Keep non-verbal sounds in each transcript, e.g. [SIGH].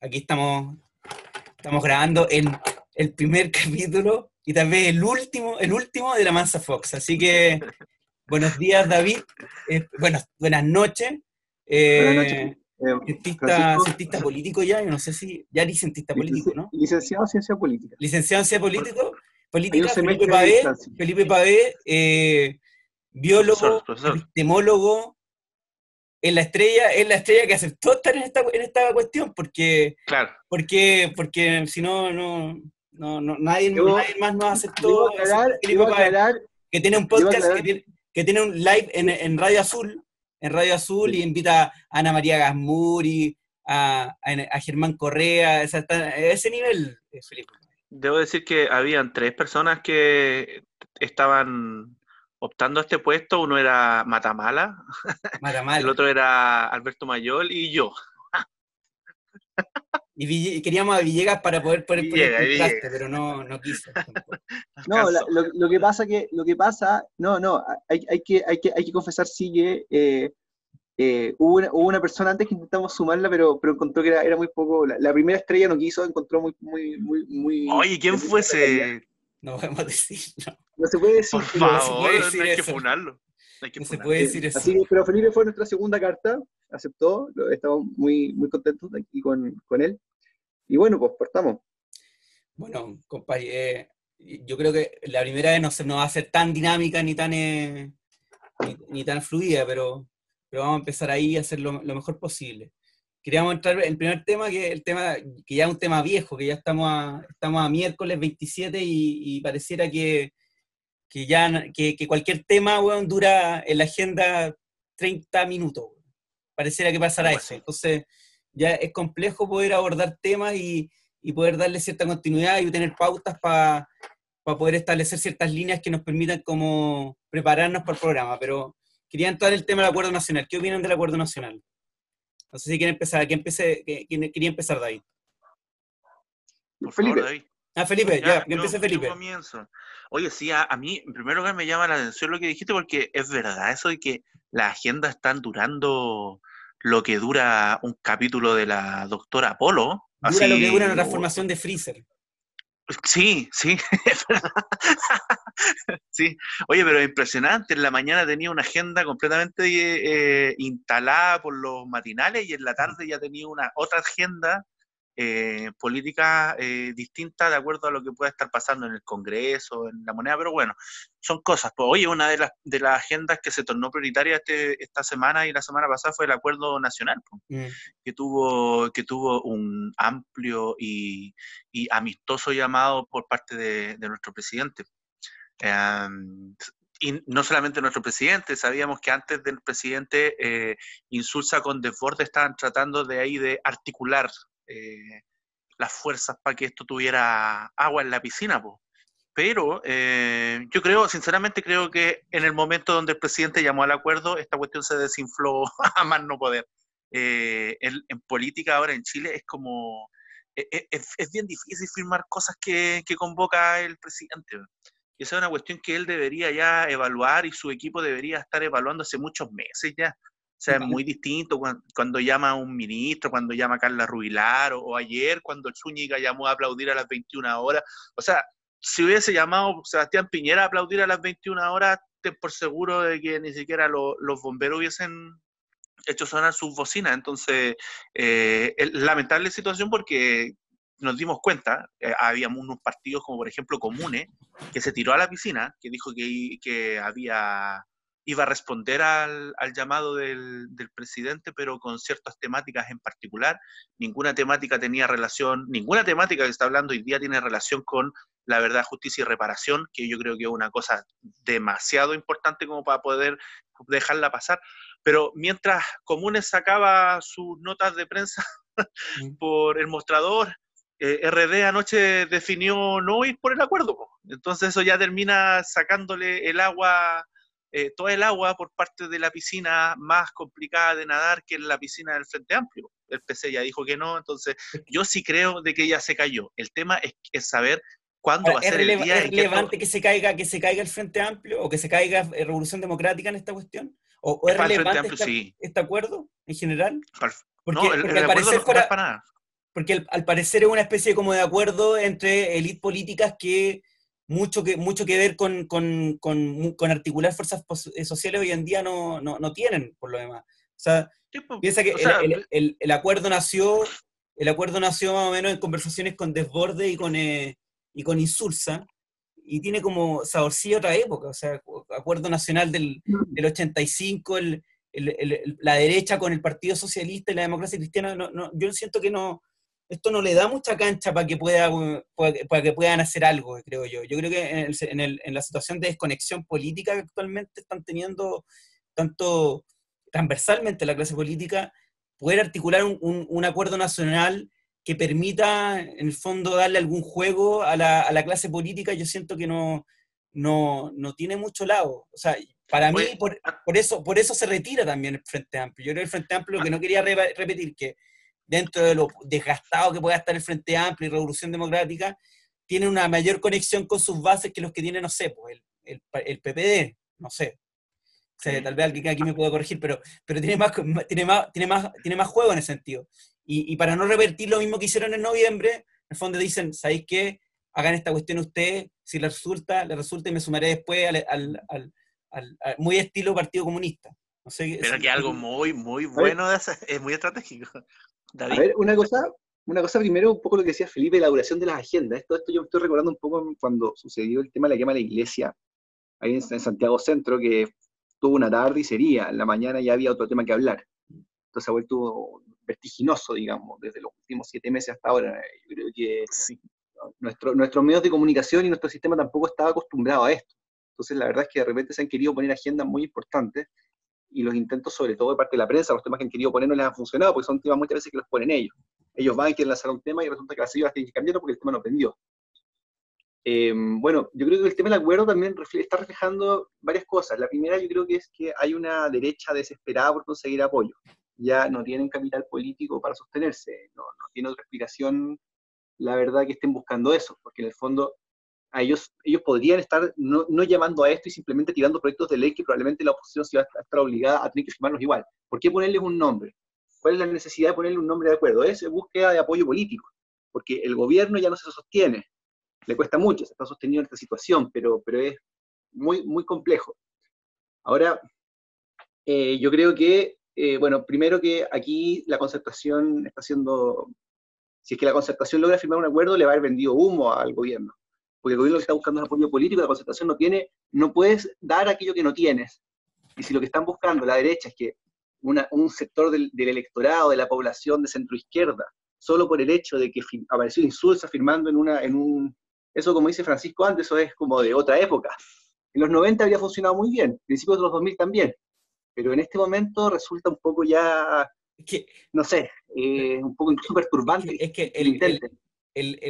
aquí estamos, estamos grabando el, el primer [LAUGHS] capítulo y tal vez el último, el último de la Mansa Fox. Así que buenos días, David. Eh, bueno, buenas noches. Eh, Buenas noches. Eh, cientista, cientista político ya, yo no sé si, ya eres cientista político, ¿no? Licenciado en Ciencia Política. Licenciado en ciencia político, política, Felipe Pavé. Felipe Pavé, eh, biólogo, Profesor, profesor. epistemólogo, en la estrella, es la estrella que aceptó estar en esta, en esta cuestión, porque, Claro. porque, porque si no, no, no, no- nadie, más nos aceptó. aclarar, que tiene un podcast, que tiene, que tiene un live en, en Radio Azul, en Radio Azul, y invita a Ana María Gasmuri, a, a, a Germán Correa, o sea, está a ese nivel, eh, Felipe. Debo decir que habían tres personas que estaban optando a este puesto. Uno era Matamala, Matamal. [LAUGHS] el otro era Alberto Mayol y yo. Y, Ville- queríamos a Villegas para poder poner, poner Villegas, contraste, pero no, no quiso. [LAUGHS] no, la- lo, lo que pasa que, lo que pasa, no, no, hay, hay que, hay que, hay que confesar sí que eh, eh, hubo, una, hubo una persona antes que intentamos sumarla, pero, pero encontró que era, era muy poco, la, la primera estrella no quiso, encontró muy, muy, muy, muy... Oye, ¿quién fue ese? No podemos [LAUGHS] decir, no, No se puede decir, Por pero- favor, puede no decir hay que funarlo. No hay que no se puede decir eso. Así que, pero Felipe fue nuestra segunda carta, aceptó, lo- estamos muy, muy contentos de aquí con, con él. Y bueno, pues partamos. Bueno, compadre, eh, yo creo que la primera vez no, se, no va a ser tan dinámica ni tan, eh, ni, ni tan fluida, pero, pero vamos a empezar ahí a hacer lo, lo mejor posible. Queríamos entrar en el primer tema, que el tema que ya es un tema viejo, que ya estamos a, estamos a miércoles 27 y, y pareciera que, que ya que, que cualquier tema weón, dura en la agenda 30 minutos. weón. Pareciera que pasará eso. Entonces, ya es complejo poder abordar temas y, y poder darle cierta continuidad y tener pautas para poder establecer ciertas líneas que nos permitan como prepararnos para el programa. Pero quería entrar en el tema del acuerdo nacional. ¿Qué opinan del acuerdo nacional? No sé si quieren empezar. ¿Quién, empecé, quién quería empezar, David? Por Felipe. favor, David. Ah, Felipe, ya, que yo- empiece yo Felipe. comienzo. Oye, sí, a, a mí en primer lugar me llama la atención lo que dijiste porque es verdad eso de que las agendas están durando lo que dura un capítulo de la doctora Apolo. Dura lo que así, dura una transformación de Freezer. Sí, sí. [LAUGHS] Sí, oye, pero impresionante. En la mañana tenía una agenda completamente eh, instalada por los matinales y en la tarde ya tenía una otra agenda eh, política eh, distinta de acuerdo a lo que pueda estar pasando en el Congreso, en la moneda. Pero bueno, son cosas. Pues, oye, una de las, de las agendas que se tornó prioritaria este, esta semana y la semana pasada fue el acuerdo nacional. pues Mm. que tuvo, que tuvo un amplio y, y amistoso llamado por parte de, de nuestro presidente. Em, y no solamente nuestro presidente, sabíamos que antes del presidente eh, Insulza con Desborde estaban tratando de ahí de articular eh, las fuerzas para que esto tuviera agua en la piscina, po. Pero eh, yo creo, sinceramente creo que en el momento donde el presidente llamó al acuerdo, esta cuestión se desinfló [LAUGHS] a más no poder eh, en, política ahora en Chile es como, e- e- es, es bien difícil firmar cosas que, que convoca el presidente. Y esa es una cuestión que él debería ya evaluar y su equipo debería estar evaluando hace muchos meses ya. O sea, es muy distinto cuando, cuando llama a un ministro, cuando llama a Carla Rubilar, o, o ayer cuando el Zúñiga llamó a aplaudir a las 21 horas. O sea, si hubiese llamado Sebastián Piñera a aplaudir a las 21 horas, ten por seguro de que ni siquiera lo- los bomberos hubiesen hecho sonar sus bocinas. Entonces, eh, es lamentable situación porque nos dimos cuenta, eh, había unos partidos como por ejemplo Comunes, que se tiró a la piscina, que dijo que, que había iba a responder al, al llamado del, del presidente, pero con ciertas temáticas en particular. Ninguna temática tenía relación, ninguna temática que está hablando hoy día tiene relación con la verdad, justicia y reparación, que yo creo que es una cosa demasiado importante como para poder dejarla pasar. Pero mientras Comunes sacaba sus notas de prensa Mm. [LAUGHS] por el mostrador, eh, RD anoche definió no ir por el acuerdo. Entonces eso ya termina sacándole el agua, eh, toda el agua por parte de la piscina más complicada de nadar, que es la piscina del Frente Amplio. El PC ya dijo que no, entonces yo sí creo de que ya se cayó. El tema es, es saber cuándo va Ahora, a ¿Es, ser el día es en que relevante que se caiga que se caiga el Frente Amplio o que se caiga eh, Revolución Democrática en esta cuestión? ¿O, o es relevante Amplio, este, sí. este acuerdo en general? Porque, no, el, porque el al acuerdo parecer no- fuera, para nada. porque al, parecer es una especie como de acuerdo entre élites políticas que mucho que, mucho que ver con, con, con, articular fuerzas eh, sociales hoy en día no, no, no tienen, por lo demás. O sea, piensa que el, el, el, acuerdo nació, el acuerdo nació más o menos en conversaciones con Desborde y con, eh, y con Insulsa, y tiene como saborcillo otra época, o sea, acuerdo nacional del, mm. del 85, el, la derecha con el Partido Socialista y la democracia cristiana, no, no, yo siento que no, esto no le da mucha cancha para que, pueda, para que puedan hacer algo, creo yo. Yo creo que en, el, en, la situación de desconexión política que actualmente están teniendo, tanto transversalmente la clase política, poder articular un, un, acuerdo nacional que permita, en el fondo, darle algún juego a la, a la clase política, yo siento que no, no, no tiene mucho lado. O sea, para mí, por, ah. por, eso, por eso se retira también el Frente Amplio. Yo creo que el Frente Amplio, lo que no quería repetir, que dentro de lo desgastado que pueda estar el Frente Amplio y Revolución Democrática, tiene una mayor conexión con sus bases que los que tiene, no sé, pues, el, el, PPD, no sé. O sea, tal vez alguien aquí me pueda corregir, pero, pero tiene, más, [LAUGHS] tiene, más, tiene, más, tiene más juego en ese sentido. Y, y, para no revertir lo mismo que hicieron en noviembre, en el fondo dicen, ¿sabéis qué? Hagan esta cuestión ustedes, si les resulta, les resulta y me sumaré después al, al, al, muy estilo Partido Comunista. No sé, pero que algo muy, muy bueno, es muy estratégico. A ver, una cosa, una cosa primero, un poco lo que decía Felipe, la duración de las agendas. Esto, esto yo estoy recordando un poco cuando sucedió el tema de la quema de la iglesia, ahí en, Santiago Centro, que tuvo una tarde y sería, en la mañana ya había otro tema que hablar. Entonces ha vuelto vertiginoso, digamos, desde los últimos siete meses hasta ahora. Yo creo que nuestro, nuestros medios de comunicación y nuestro sistema tampoco estaba acostumbrado a esto. Entonces la verdad es que de repente se han querido poner agendas muy importantes y los intentos, sobre todo de parte de la prensa, los temas que han querido poner no les han funcionado, porque son temas muchas veces que los ponen ellos. Ellos van y quieren lanzar un tema y resulta que las siglas tienen que cambiarlo porque el tema no prendió. Eh, bueno, yo creo que el tema del acuerdo también está reflejando varias cosas. La primera yo creo que es que hay una derecha desesperada por conseguir apoyo. Ya no tienen capital político para sostenerse, no, no tiene otra explicación, la verdad, que estén buscando eso, porque en el fondo a ellos, ellos podrían estar no, no, llamando a esto y simplemente tirando proyectos de ley que probablemente la oposición se va a estar obligada a tener que firmarlos igual. ¿Por qué ponerles un nombre? ¿Cuál es la necesidad de ponerle un nombre de acuerdo? Es búsqueda de apoyo político, porque el gobierno ya no se sostiene, le cuesta mucho, se está sosteniendo en esta situación, pero, pero es muy, muy complejo. Ahora, eh, yo creo que, eh, bueno, primero que aquí la concertación está haciendo, si es que la concertación logra firmar un acuerdo, le va a haber vendido humo al gobierno porque el gobierno está buscando un apoyo político, la concertación no tiene, no puedes dar aquello que no tienes. Y si lo que están buscando la derecha es que un sector del, electorado, de la población de centro izquierda, solo por el hecho de que apareció Insulsa firmando en, una, en un... Eso, como dice Francisco antes, eso es como de otra época. En los 90 había funcionado muy bien, principios de los 2000 también, pero en este momento resulta un poco ya, que, no sé, eh, un poco incluso perturbante. Es que el, el, el,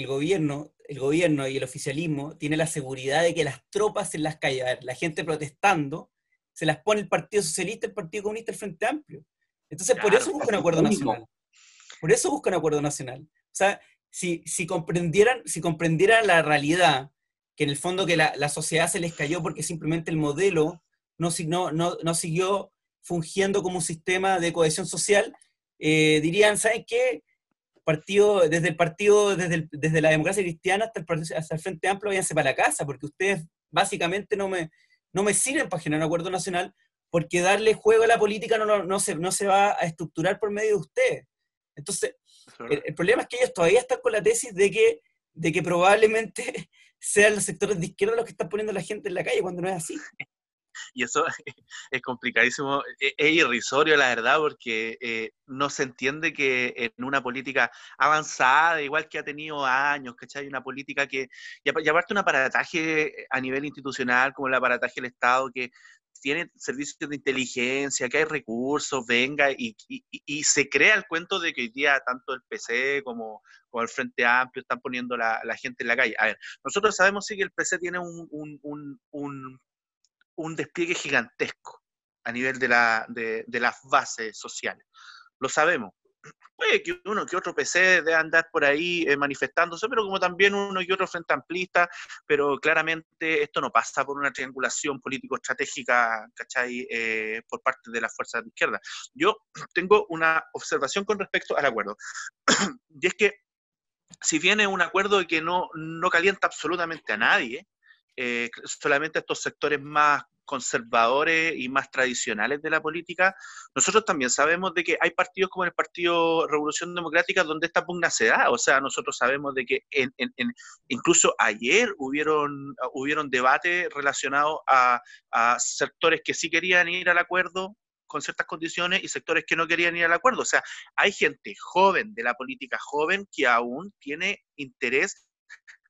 gobierno, el gobierno y el oficialismo tiene la seguridad de que las tropas en las calles, la gente protestando, se las pone el Partido Socialista, el Partido Comunista, el Frente Amplio. Entonces, por eso buscan acuerdo nacional. Por eso buscan acuerdo nacional. O sea, si, si, comprendieran, si comprendieran la realidad, que en el fondo que la, sociedad se les cayó porque simplemente el modelo no, no, no, siguió fungiendo como un sistema de cohesión social, eh, dirían, ¿saben qué? Partido, desde el partido, desde, desde la democracia cristiana hasta el, hasta el Frente Amplio, váyanse para la casa, porque ustedes básicamente no me, no me sirven para generar un acuerdo nacional, porque darle juego a la política no, no, se, no se va a estructurar por medio de ustedes. Entonces, el, problema es que ellos todavía están con la tesis de que, de que probablemente [LAUGHS] sean los sectores de izquierda los que están poniendo a la gente en la calle, cuando no es así y eso [LAUGHS] es complicadísimo, e-, es irrisorio la verdad, porque eh, no se entiende que en una política avanzada, igual que ha tenido años, ¿cachai? Una política que, y aparte un aparataje a nivel institucional, como el aparataje del Estado, que tiene servicios de inteligencia, que hay recursos, venga, y, y, se crea el cuento de que hoy día tanto el PC como, como el Frente Amplio están poniendo la, la, gente en la calle. A ver, nosotros sabemos sí que el PC tiene un, un un despliegue gigantesco a nivel de, la, de, las bases sociales. Lo sabemos. puede que uno que otro PC debe andar por ahí eh, manifestándose, pero como también uno y otro frente amplista, pero claramente esto no pasa por una triangulación político-estratégica, ¿cachai?, eh, por parte de las fuerzas de izquierda. Yo tengo una observación con respecto al acuerdo, [CLEARS THROAT] y es que si viene un acuerdo que no, no calienta absolutamente a nadie, eh, solamente a estos sectores más conservadores y más tradicionales de la política, nosotros también sabemos de que hay partidos como el Partido Revolución Democrática donde esta pugna se da. O sea, nosotros sabemos de que en, incluso ayer hubieron, hubieron debates relacionados a, a sectores que sí querían ir al acuerdo con ciertas condiciones y sectores que no querían ir al acuerdo. O sea, hay gente joven de la política joven que aún tiene interés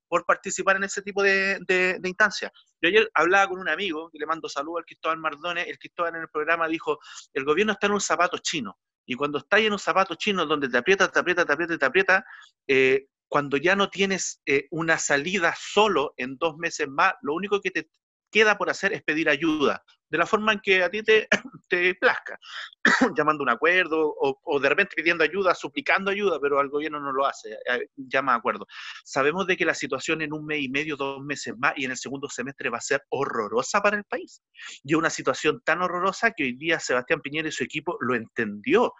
por participar en ese tipo de, de, instancias. Yo ayer hablaba con un amigo, y le mando saludos al Cristóbal Mardone, el Cristóbal en el programa dijo, el gobierno está en un zapato chino, y cuando está en un zapato chino donde te aprieta, te aprieta, te aprieta, te aprieta, eh, cuando ya no tienes eh, una salida solo en dos meses más, lo único que te queda por hacer es pedir ayuda, de la forma en que a ti te, [COUGHS] plazca, [COUGHS] llamando un acuerdo o, de repente pidiendo ayuda, suplicando ayuda, pero al gobierno no lo hace, eh, llama acuerdo. Sabemos de que la situación en un mes y medio, dos meses más y en el segundo semestre va a ser horrorosa para el país. Y una situación tan horrorosa que hoy día Sebastián Piñera y su equipo lo entendió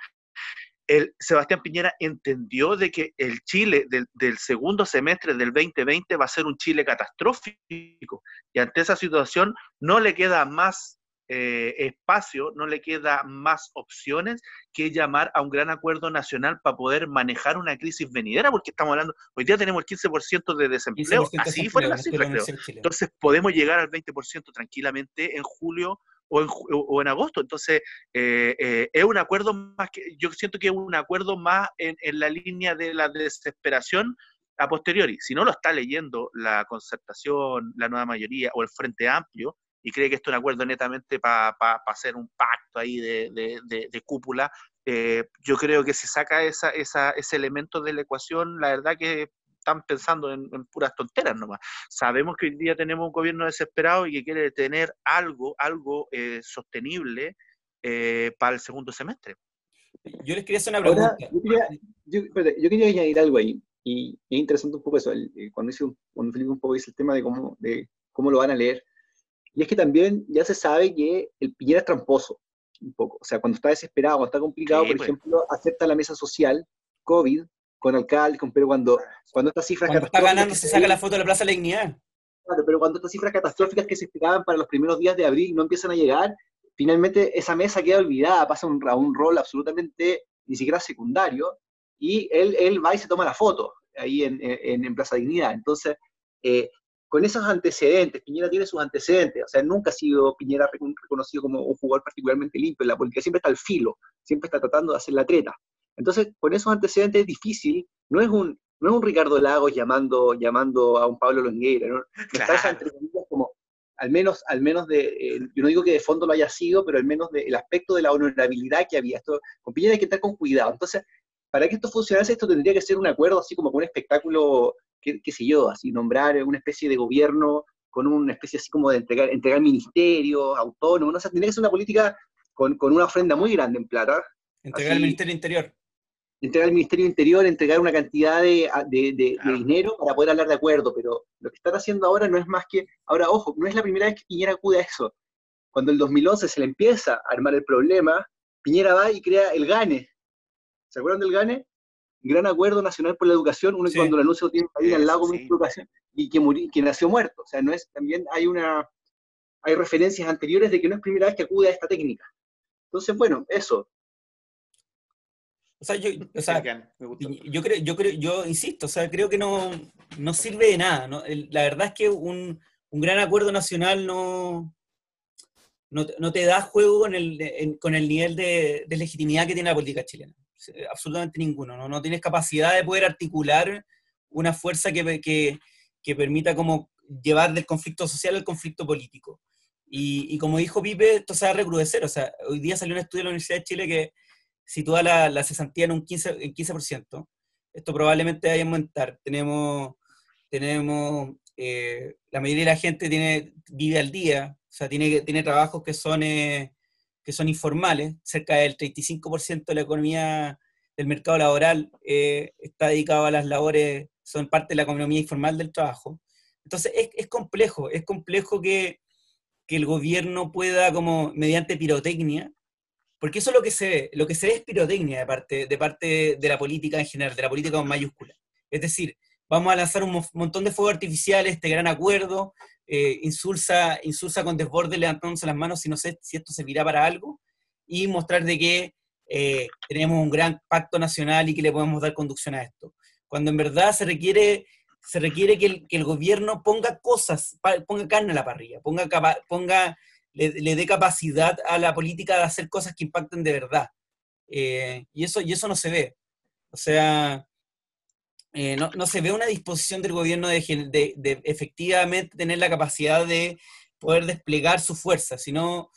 el Sebastián Piñera entendió de que el Chile del, segundo semestre del 2020 va a ser un Chile catastrófico y ante esa situación no le queda más eh, espacio, no le queda más opciones que llamar a un gran acuerdo nacional para poder manejar una crisis venidera, porque estamos hablando, hoy día tenemos el 15% de desempleo, así fue la cifra, creo. Entonces podemos llegar al 20% tranquilamente en julio o en, agosto. Entonces, eh, eh, es un acuerdo más que, yo siento que es un acuerdo más en, la línea de la desesperación a posteriori. Si no lo está leyendo la concertación, la nueva mayoría o el Frente Amplio, y cree que esto es un acuerdo netamente para hacer un pacto ahí de, cúpula, eh, yo creo que si saca esa, esa, ese elemento de la ecuación, la verdad que están pensando en, puras tonteras nomás. Sabemos que hoy día tenemos un gobierno desesperado y que quiere tener algo, algo eh, sostenible eh, para el segundo semestre. Yo les quería hacer una pregunta. yo, quería, añadir algo ahí, y es interesante un poco eso, cuando, hice cuando Felipe un poco dice el tema de cómo, de cómo lo van a leer, y es que también ya se sabe que el Piñera es tramposo, un poco. O sea, cuando está desesperado, cuando está complicado, por pues. ejemplo, acepta la mesa social, COVID, con alcaldes, con, pero cuando, cuando estas cifras cuando está ganando se saca la foto de la Plaza de la Dignidad. Claro, pero cuando estas cifras catastróficas que se esperaban para los primeros días de abril no empiezan a llegar, finalmente esa mesa queda olvidada, pasa un, a un rol absolutamente ni siquiera secundario, y él, él va y se toma la foto ahí en, en, en Plaza Dignidad. Entonces, eh, con esos antecedentes, Piñera tiene sus antecedentes, o sea, nunca ha sido Piñera reconocido como un jugador particularmente limpio en la política, siempre está al filo, siempre está tratando de hacer la treta. Entonces, con esos antecedentes es difícil, no es un, no es un Ricardo Lagos llamando, llamando a un Pablo Longueira, ¿no? Está entre como, al menos, al menos de, eh, yo no digo que de fondo lo haya sido, pero al menos del aspecto de la honorabilidad que había. Esto, con Piñera hay que estar con cuidado. Entonces, para que esto funcionase, esto tendría que ser un acuerdo así como con un espectáculo, qué, sé yo, así nombrar una especie de gobierno con una especie así como de entregar, entregar ministerios autónomos, no o tendría que ser una política con, con, una ofrenda muy grande en plata. Entregar el Ministerio Interior entregar al Ministerio Interior, entregar una cantidad de, dinero para poder hablar de acuerdo, pero lo que están haciendo ahora no es más que, ahora ojo, no es la primera vez que Piñera acude a eso. Cuando el 2011 se le empieza a armar el problema, Piñera va y crea el GANE. ¿Se acuerdan del GANE? Gran Acuerdo Nacional por la Educación, uno cuando lo anuncio tiene ahí al lado de educación y que, que nació muerto. O sea, no es, también hay una, hay referencias anteriores de que no es primera vez que acude a esta técnica. Entonces, bueno, eso, o sea, yo, o sea, yo creo, yo creo, yo insisto, o sea, creo que no, no sirve de nada. ¿no? la verdad es que un, un, gran acuerdo nacional no, no, no te da juego con el, con el nivel de, de, legitimidad que tiene la política chilena. Absolutamente ninguno. ¿no? no tienes capacidad de poder articular una fuerza que, que, que permita como llevar del conflicto social al conflicto político. Y, y, como dijo Pipe, esto se va a recrudecer. O sea, hoy día salió un estudio de la Universidad de Chile que sitúa la, la cesantía en un 15%, en 15%. Esto probablemente vaya a aumentar. Tenemos, tenemos eh, la mayoría de la gente tiene, vive al día, o sea, tiene, tiene trabajos que son, eh, que son informales, cerca del 35% de la economía del mercado laboral eh, está dedicado a las labores, son parte de la economía informal del trabajo. Entonces es, complejo, es complejo que, el gobierno pueda, como mediante pirotecnia, porque eso es lo que se ve, lo que se ve es pirotecnia de parte, de parte de la política en general, de la política con mayúscula. Es decir, vamos a lanzar un montón de fuegos artificiales, este gran acuerdo, eh, insulsa, insulsa con desborde levantándose las manos si no sé si esto servirá para algo, y mostrar de que eh, tenemos un gran pacto nacional y que le podemos dar conducción a esto. Cuando en verdad se requiere, se requiere que, el, gobierno ponga cosas, ponga carne a la parrilla, ponga, ponga le, dé capacidad a la política de hacer cosas que impacten de verdad. Eh, y, eso, y eso no se ve. O sea, eh, no, se ve una disposición del gobierno de, de, efectivamente tener la capacidad de poder desplegar su fuerza, sino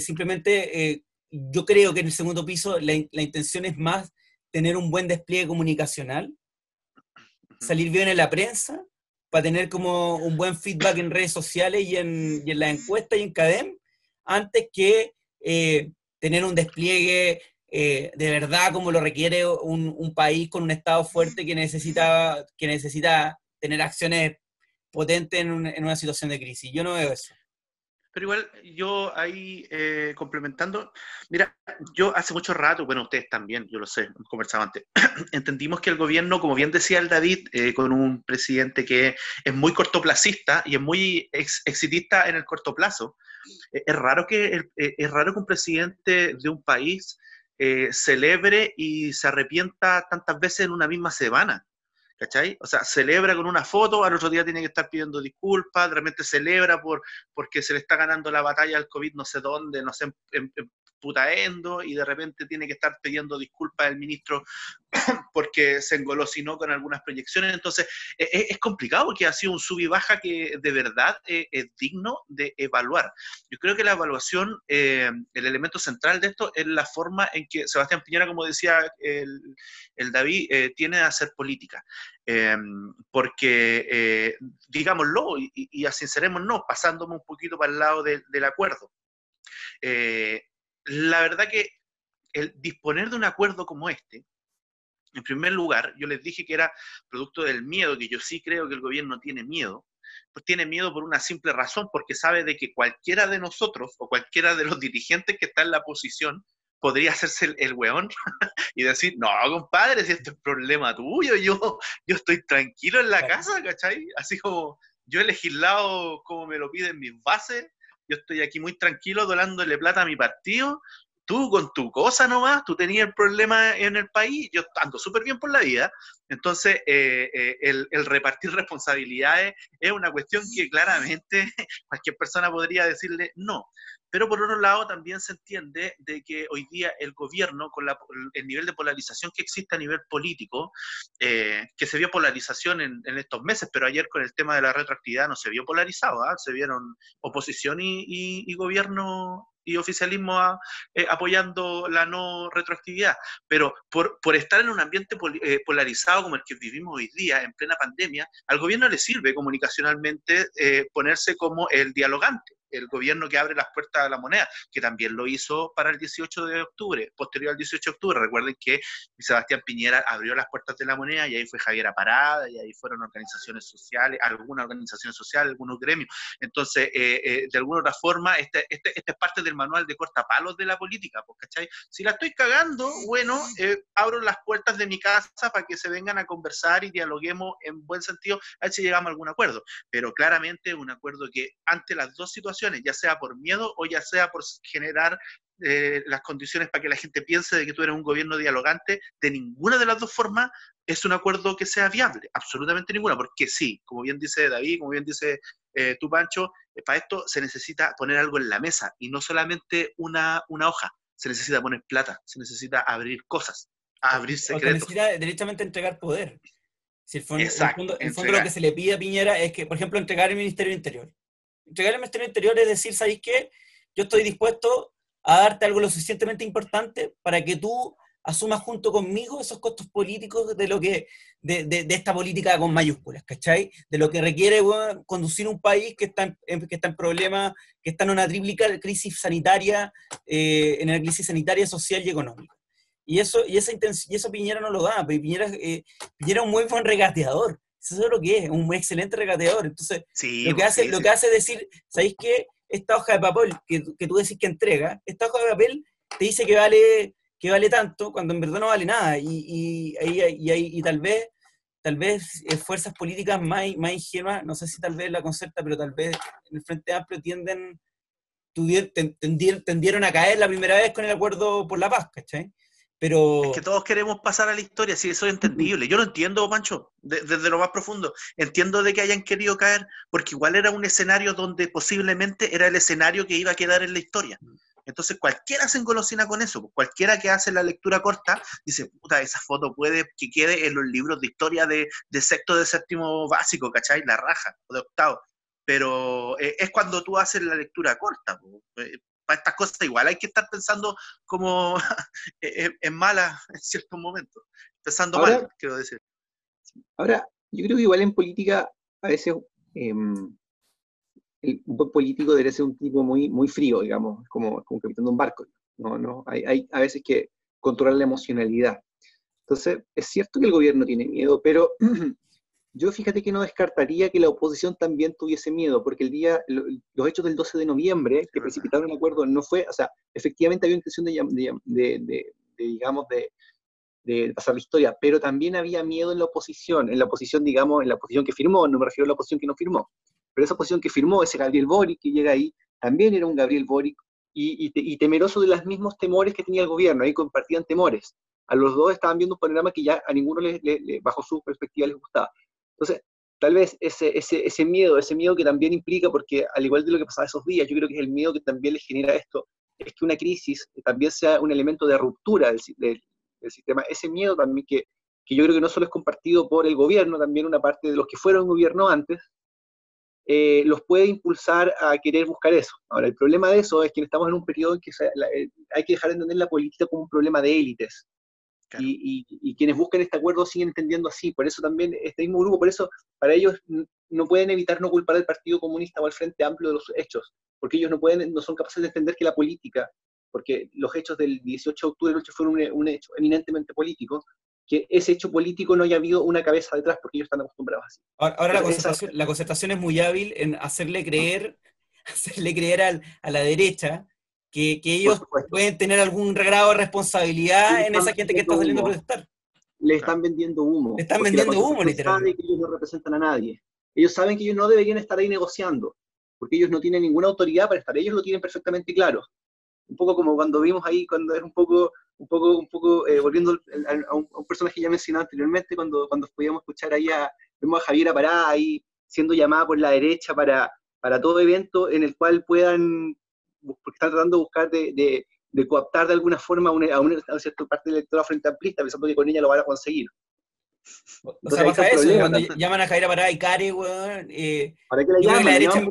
simplemente yo creo que en el segundo piso la, intención es más tener un buen despliegue comunicacional, salir bien en la prensa, para tener como un buen feedback en redes sociales y en, y en la encuesta y en CADEM, antes que eh, tener un despliegue eh, de verdad como lo requiere un, país con un Estado fuerte que necesita, que necesita tener acciones potentes en, en una situación de crisis. Yo no veo eso. Pero igual yo ahí eh, complementando, mira, yo hace mucho rato, bueno, ustedes también, yo lo sé, hemos conversado antes, [CLEARS THROAT] entendimos que el gobierno, como bien decía el David, eh, con un presidente que es muy cortoplacista y es muy exitista en el corto plazo, eh, es, raro que, es raro que un presidente de un país celebre y se arrepienta tantas veces en una misma semana. ¿Cachai? O sea, celebra con una foto, al otro día tiene que estar pidiendo disculpas, realmente celebra por, porque se le está ganando la batalla al COVID no sé dónde, no sé, en, putaendo y de repente tiene que estar pidiendo disculpas al ministro [COUGHS] porque se engolosinó con algunas proyecciones. Entonces, e, e, es, complicado porque ha sido un sub y baja que de verdad eh, es digno de evaluar. Yo creo que la evaluación, eh, el elemento central de esto es la forma en que Sebastián Piñera, como decía el, David, eh, tiene de hacer política. porque, digámoslo, y, y no pasándome un poquito para el lado del acuerdo la verdad que el disponer de un acuerdo como este, en primer lugar, yo les dije que era producto del miedo, que yo sí creo que el gobierno tiene miedo, pues tiene miedo por una simple razón, porque sabe de que cualquiera de nosotros o cualquiera de los dirigentes que está en la posición podría hacerse el, el weón [LAUGHS] y decir, no, compadre, si este es problema tuyo, yo, yo estoy tranquilo en la casa, ¿cachai? Así como yo he legislado como me lo piden mis bases, yo estoy aquí muy tranquilo donándole plata a mi partido, tú con tu cosa nomás, tú tenías el problema en el país, yo ando súper bien por la vida, entonces eh, eh, el, repartir responsabilidades es una cuestión que claramente [LAUGHS] cualquier persona podría decirle no. Pero por otro lado también se entiende de que hoy día el gobierno, con el nivel de polarización que existe a nivel político, eh, que se vio polarización en, estos meses, pero ayer con el tema de la retroactividad no se vio polarizado, ¿ah? se vieron oposición y gobierno y oficialismo eh, apoyando la no retroactividad. Pero por, estar en un ambiente eh, polarizado como el que vivimos hoy día, en plena pandemia, al gobierno le sirve comunicacionalmente eh, ponerse como el dialogante el gobierno que abre las puertas a la moneda, que también lo hizo para el 18 de octubre, posterior al 18 de octubre. Recuerden que Sebastián Piñera abrió las puertas de la moneda y ahí fue Javier Parada y ahí fueron organizaciones sociales, algunas organizaciones sociales, algunos gremios. Entonces, eh, eh, de alguna otra forma, este, este, este, es parte del manual de cortapalos de la política, pues, ¿cachai? Si la estoy cagando, bueno, eh, abro las puertas de mi casa para que se vengan a conversar y dialoguemos en buen sentido, a ver si llegamos a algún acuerdo. Pero claramente un acuerdo que ante las dos situaciones ya sea por miedo o ya sea por generar eh, las condiciones para que la gente piense de que tú eres un gobierno dialogante, de ninguna de las dos formas es un acuerdo que sea viable, absolutamente ninguna, porque sí, como bien dice David, como bien dice eh, tú, Pancho, eh, para esto se necesita poner algo en la mesa y no solamente una, una hoja, se necesita poner plata, se necesita abrir cosas, abrir secretos. se necesita directamente entregar poder. Si el fondo, el fondo lo que se le pide a Piñera es que, por ejemplo, entregar el Ministerio del Interior entregar el Ministerio Interior es decir, ¿sabéis qué? Yo estoy dispuesto a darte algo lo suficientemente importante para que tú asumas junto conmigo esos costos políticos de lo que de, de, esta política con mayúsculas, ¿cachai? De lo que requiere conducir un país que está en, que está en problemas, que está en una triple crisis sanitaria, eh, en una crisis sanitaria, social y económica. Y eso, y esa y eso Piñera no lo da, Piñera, eh, Piñera es un muy buen regateador. Eso es lo que es, un excelente regateador. Entonces, lo, que hace, lo que hace es decir, ¿sabéis qué? Esta hoja de papel que, que, tú decís que entrega, esta hoja de papel te dice que vale, que vale tanto cuando en verdad no vale nada. Y, y, y, y, y tal vez tal vez eh, fuerzas políticas más, más ingenuas, no sé si tal vez la concerta, pero tal vez en el Frente Amplio tienden, tendieron a caer la primera vez con el acuerdo por la paz, ¿cachai? Pero... Es que todos queremos pasar a la historia, sí, eso es entendible. Yo lo entiendo, Pancho, desde lo más profundo. Entiendo de que hayan querido caer, porque igual era un escenario donde posiblemente era el escenario que iba a quedar en la historia. Entonces cualquiera se engolosina con eso. Pues, cualquiera que hace la lectura corta dice, puta, esa foto puede que quede en los libros de historia de, de sexto, de séptimo básico, ¿cachai? La raja, o de octavo. Pero eh, es cuando tú haces la lectura corta. Pues, eh, para estas cosas igual hay que estar pensando como [LAUGHS] en mala [LAUGHS] en ciertos momentos. Pensando mal, quiero decir. Ahora, yo creo que igual en política a veces em, un buen político debería ser un tipo muy, muy frío, digamos, como, como capitán de un barco. No, no, hay, hay a veces que controlar la emocionalidad. Entonces, es cierto que el gobierno tiene miedo, pero [CLEARS THROAT] yo fíjate que no descartaría que la oposición también tuviese miedo, porque el día, los hechos del 12 de noviembre que precipitaron el acuerdo no fue, o sea, efectivamente había intención de, de, de, digamos, de, de pasar la historia, pero también había miedo en la oposición, en la oposición, digamos, en la oposición que firmó, no me refiero a la oposición que no firmó, pero esa posición que firmó ese Gabriel Boric que llega ahí, también era un Gabriel Boric y, temeroso de los mismos temores que tenía el gobierno, ahí compartían temores. A los dos estaban viendo un panorama que ya a ninguno les, bajo su perspectiva les gustaba. Entonces, tal vez ese, ese, ese, miedo, ese miedo que también implica, porque al igual de lo que pasaba esos días, yo creo que es el miedo que también les genera esto, es que una crisis también sea un elemento de ruptura del, sistema. Ese miedo también que, que yo creo que no solo es compartido por el gobierno, también una parte de los que fueron gobierno antes, eh, los puede impulsar a querer buscar eso. Ahora, el problema de eso es que estamos en un periodo en que eh, hay que dejar de entender la política como un problema de élites. Y, quienes buscan este acuerdo siguen entendiendo así. Por eso también este mismo grupo, por eso para ellos no pueden evitar no culpar al Partido Comunista o al Frente Amplio de los hechos, porque ellos no, pueden, no son capaces de entender que la política, porque los hechos del 18 de octubre fueron un, un hecho eminentemente político, que ese hecho político no haya habido una cabeza detrás porque ellos están acostumbrados así. Ahora, la, concertación, la, concertación, es muy hábil en hacerle creer, [LAUGHS] hacerle creer al, a la derecha que, que ellos pueden tener algún grado de responsabilidad en esa gente que está saliendo a protestar. Le están vendiendo humo. Le están vendiendo humo, literalmente. Que ellos no representan a nadie. Ellos saben que ellos no deberían estar ahí negociando, porque ellos no tienen ninguna autoridad para estar. Ellos lo tienen perfectamente claro. Un poco como cuando vimos ahí, cuando es un poco un poco, un poco eh, volviendo a un, personaje que ya mencionado anteriormente, cuando, cuando podíamos escuchar ahí a, vemos a Javiera Pará ahí siendo llamada por la derecha para, para todo evento en el cual puedan, porque están tratando de buscar de, de, cooptar de alguna forma a una, a una, cierta parte del electorado frente amplista, pensando que con ella lo van a conseguir. O sea, pasa eso, cuando llaman a Javiera Pará y Care, weón, eh, ¿Para qué la, llaman, la, derecha,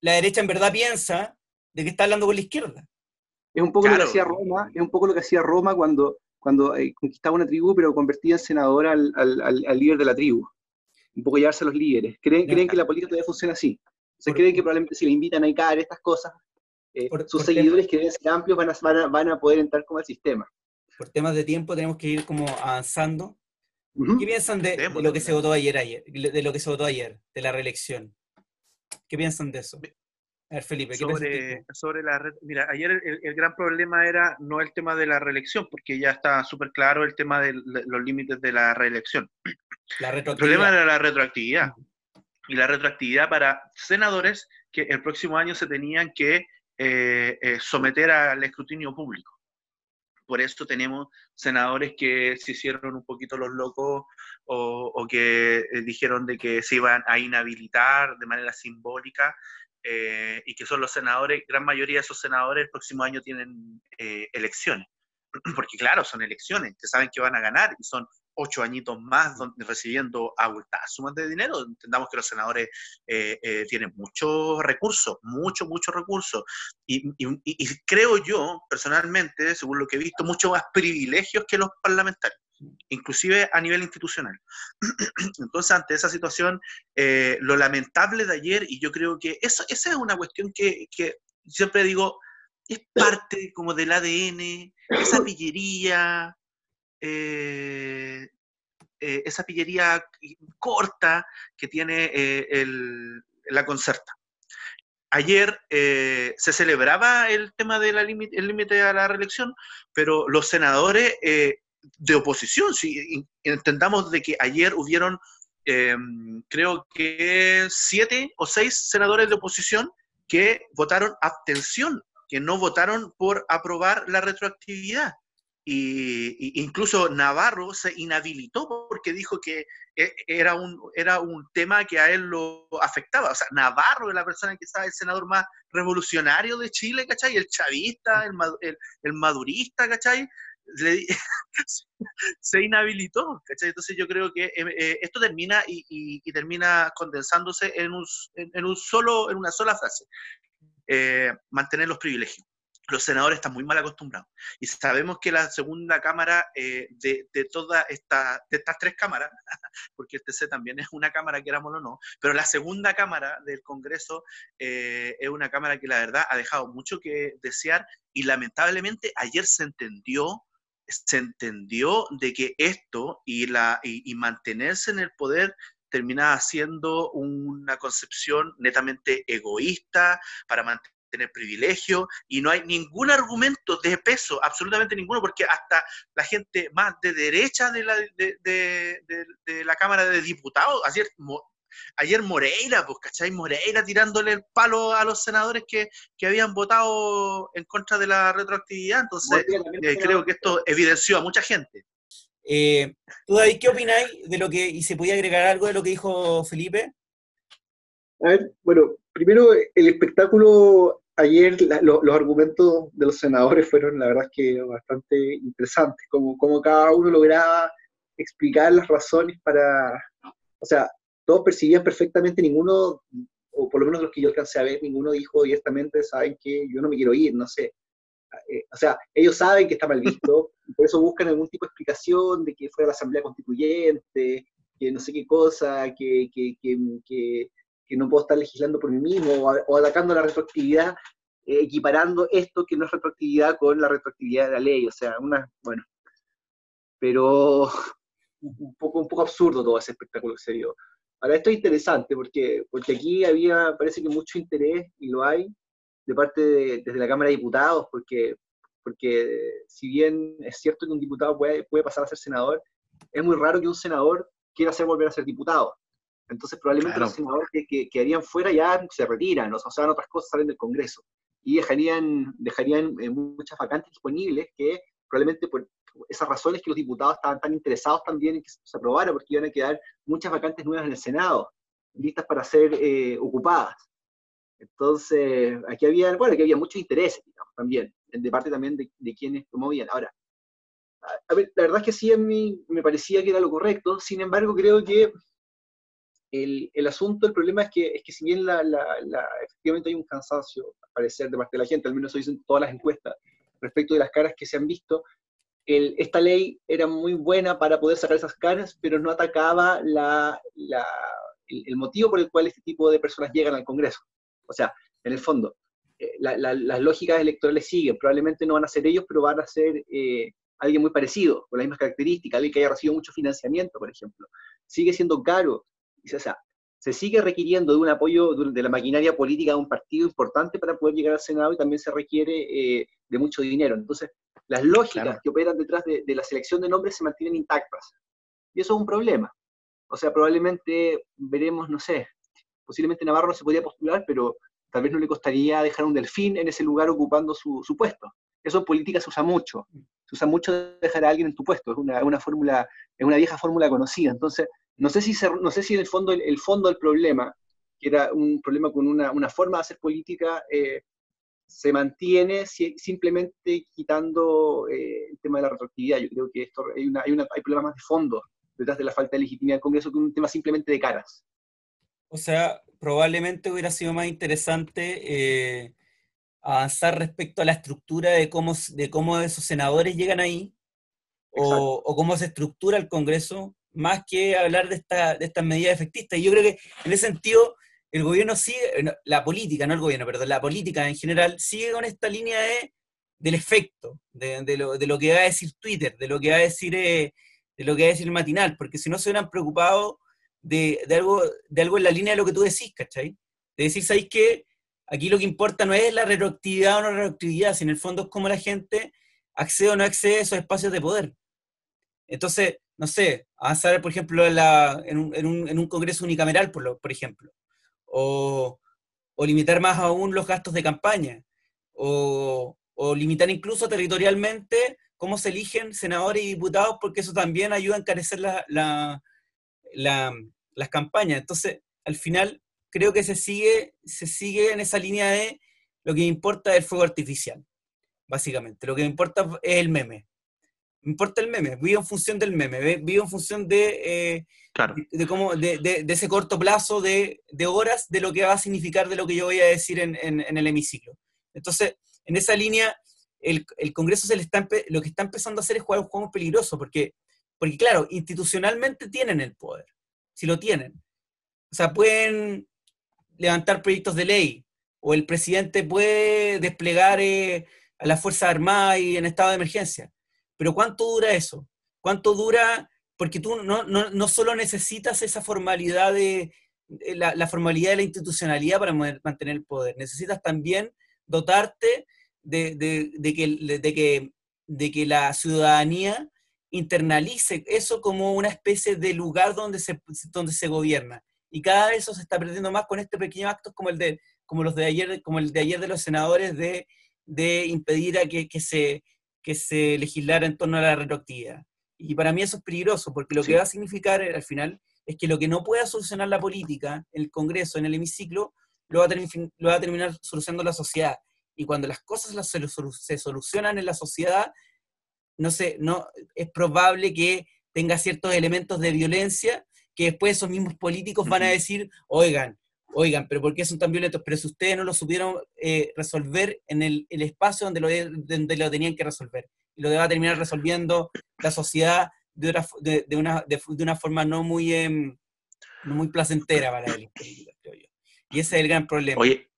la derecha en verdad piensa de que está hablando con la izquierda. Es un poco lo que hacía Roma, es un poco lo que hacía Roma cuando, cuando eh, conquistaba una tribu, pero convertía en senador al, al, al, líder de la tribu. Un poco llevarse a los líderes. Creen, creen que la política todavía funciona así. se creen que probablemente si le invitan a ICAR estas cosas, eh, sus seguidores que deben ser amplios van a, van, a, van a, poder entrar como al sistema. Por temas de tiempo tenemos que ir como avanzando. ¿Qué piensan de, de, lo que se votó ayer, ayer, de lo que se votó ayer, de la reelección? ¿Qué piensan de eso? A ver, Felipe, ¿qué sobre, sobre la Mira, ayer el, gran problema era no el tema de la reelección, porque ya está súper claro el tema de los límites de la reelección. el problema era la retroactividad. Y la retroactividad para senadores que el próximo año se tenían que eh, eh, someter al escrutinio público. Por eso tenemos senadores que se hicieron un poquito los locos o, que eh, dijeron de que se iban a inhabilitar de manera simbólica eh, y que son los senadores, gran mayoría de esos senadores el próximo año tienen elecciones. [CLEARS THROAT] Porque claro, son elecciones, que saben que van a ganar y son ocho añitos más recibiendo abultadas sumas de dinero. Entendamos que los senadores eh, tienen muchos recursos, muchos, muchos recursos. Y, creo yo, personalmente, según lo que he visto, mucho más privilegios que los parlamentarios inclusive a nivel institucional. [CLEARS THROAT] Entonces, ante esa situación, eh, lo lamentable de ayer, y yo creo que eso, esa es una cuestión que siempre digo, es parte como del ADN, esa pillería, eh, eh, esa pillería corta que tiene eh, la concerta. Ayer se celebraba el tema del límite a la reelección, pero los senadores de oposición, si entendamos de que ayer hubieron, creo que siete o seis senadores de oposición que votaron abstención, que no votaron por aprobar la retroactividad. Y, incluso Navarro se inhabilitó porque dijo que e, era un, era un tema que a él lo afectaba. O sea, Navarro es la persona que el senador más revolucionario de Chile, ¿cachai? El chavista, el, el, madurista, ¿cachai? [LAUGHS] se inhabilitó. Entonces yo creo que eh, eh, esto termina y, termina condensándose en un, en, un, solo, en una sola frase. Eh, mantener los privilegios los senadores están muy mal acostumbrados. Y sabemos que la segunda cámara eh, de, de todas esta, estas tres cámaras, [LAUGHS] porque el TC también es una cámara, querámoslo o no, pero la segunda cámara del Congreso eh, es una cámara que la verdad ha dejado mucho que desear y lamentablemente ayer se entendió se entendió de que esto y, la, y mantenerse en el poder terminaba siendo una concepción netamente egoísta para mantener tener privilegio y no hay ningún argumento de peso, absolutamente ninguno, porque hasta la gente más de derecha de la, de, de, la Cámara de Diputados, ayer, ayer Moreira, pues, ¿cachai? Moreira tirándole el palo a los senadores que, que habían votado en contra de la retroactividad, entonces eh, creo que esto evidenció a mucha gente. Eh, ¿Tú, David, qué opináis de lo que, y se podía agregar algo de lo que dijo Felipe? A ver, bueno, primero el espectáculo ayer, los argumentos de los senadores fueron, la verdad, que bastante interesantes, como, como cada uno lograba explicar las razones para, o sea, todos percibían perfectamente, ninguno, o por lo menos los que yo alcancé a ver, ninguno dijo directamente, saben que yo no me quiero ir, no sé. Eh, o sea, ellos saben que está mal visto, [LAUGHS] por eso buscan algún tipo de explicación de que fue a la Asamblea Constituyente, que no sé qué cosa, que, que, que que no puedo estar legislando por mí mismo o, atacando la retroactividad, eh, equiparando esto que no es retroactividad con la retroactividad de la ley. O sea, una, bueno, pero [LAUGHS] un poco, un poco absurdo todo ese espectáculo que se dio. Ahora, esto es interesante porque, porque aquí había, parece que mucho interés, y lo hay, de parte de, desde la Cámara de Diputados, porque, porque si bien es cierto que un diputado puede, puede pasar a ser senador, es muy raro que un senador quiera hacer volver a ser diputado. Entonces probablemente los senadores que, que, harían fuera ya se retiran, o sea, otras cosas, salen del Congreso y dejarían, dejarían eh, muchas vacantes disponibles que probablemente por esas razones que los diputados estaban tan interesados también en que se aprobara, porque iban a quedar muchas vacantes nuevas en el Senado, listas para ser eh, ocupadas. Entonces, aquí había, bueno, aquí había mucho interés también, de parte también de, de quienes promovían. Ahora, a ver, la verdad es que sí a mí me parecía que era lo correcto, sin embargo creo que el, el, asunto, el problema es que, es que si bien la, efectivamente hay un cansancio, al parecer, de parte de la gente, al menos eso dicen todas las encuestas, respecto de las caras que se han visto, el, esta ley era muy buena para poder sacar esas caras, pero no atacaba la, el, el, motivo por el cual este tipo de personas llegan al Congreso. O sea, en el fondo, eh, las lógicas electorales siguen, probablemente no van a ser ellos, pero van a ser eh, alguien muy parecido, con las mismas características, alguien que haya recibido mucho financiamiento, por ejemplo. Sigue siendo caro o sea, se sigue requiriendo de un apoyo de la maquinaria política de un partido importante para poder llegar al Senado y también se requiere eh, de mucho dinero. Entonces, las lógicas que operan detrás de, la selección de nombres se mantienen intactas. Y eso es un problema. O sea, probablemente veremos, no sé, posiblemente Navarro se podría postular, pero tal vez no le costaría dejar un delfín en ese lugar ocupando su, puesto. Eso en política se usa mucho. Se usa mucho dejar a alguien en tu puesto. Es una, fórmula, es una vieja fórmula conocida. Entonces, no sé si, no sé si en el fondo, el, fondo del problema, que era un problema con una, una forma de hacer política, eh, se mantiene simplemente quitando eh, el tema de la retroactividad. Yo creo que esto hay, una, hay, una, hay problemas de fondo detrás de la falta de legitimidad del Congreso que un tema simplemente de caras. O sea, probablemente hubiera sido más interesante eh, avanzar respecto a la estructura de cómo, de cómo esos senadores llegan ahí, o, o, cómo se estructura el Congreso, más que hablar de, esta, de estas medidas efectistas. Y yo creo que en ese sentido el gobierno sigue, la política, no el gobierno, perdón, la política en general sigue con esta línea de del efecto, de, lo, que va a decir Twitter, de lo que va a decir, eh, de lo que va a decir Matinal, porque si no se hubieran preocupado de, algo, de algo en la línea de lo que tú decís, ¿cachai? De decir, ¿sabéis que Aquí lo que importa no es la retroactividad o no retroactividad, sino en el fondo es cómo la gente accede o no accede a esos espacios de poder. Entonces, no sé, avanzar, por ejemplo, en, un, congreso unicameral, por, por ejemplo, o, limitar más aún los gastos de campaña, o, limitar incluso territorialmente cómo se eligen senadores y diputados, porque eso también ayuda a encarecer las campañas. Entonces, al final, creo que se sigue, se sigue en esa línea de lo que importa es el fuego artificial, básicamente. Lo que importa es el meme. Me importa el meme, vivo en función del meme, vivo en función de, eh, de, cómo, de, ese corto plazo de, horas de lo que va a significar de lo que yo voy a decir en, el hemiciclo. Entonces, en esa línea, el, Congreso se le está lo que está empezando a hacer es jugar un juego peligroso, porque, porque claro, institucionalmente tienen el poder, si lo tienen. O sea, pueden levantar proyectos de ley, o el presidente puede desplegar eh, a las Fuerzas Armadas y en estado de emergencia. Pero ¿cuánto dura eso? ¿Cuánto dura? Porque tú no, no, solo necesitas esa formalidad de, la, formalidad de la institucionalidad para mantener el poder, necesitas también dotarte de, de, que, de, que, de que la ciudadanía internalice eso como una especie de lugar donde se, donde se gobierna. Y cada vez eso se está perdiendo más con este pequeño actos como el de como los de ayer como el de ayer de los senadores de, de impedir a que, que, se que se legislara en torno a la retroactividad. Y para mí eso es peligroso porque lo que va a significar eh, al final es que lo que no pueda solucionar la política el Congreso en el hemiciclo lo va a, lo va a terminar solucionando la sociedad. Y cuando las cosas se, se solucionan en la sociedad no sé no es probable que tenga ciertos elementos de violencia que después esos mismos políticos van a decir, oigan, oigan, pero ¿por qué son tan violentos? Pero si ustedes no lo supieron eh, resolver en el, espacio donde lo, donde lo tenían que resolver. Y lo va a terminar resolviendo la sociedad de una, de, una, de, una forma no muy, em, no muy placentera para él, creo yo. Y ese es el gran problema. Oye,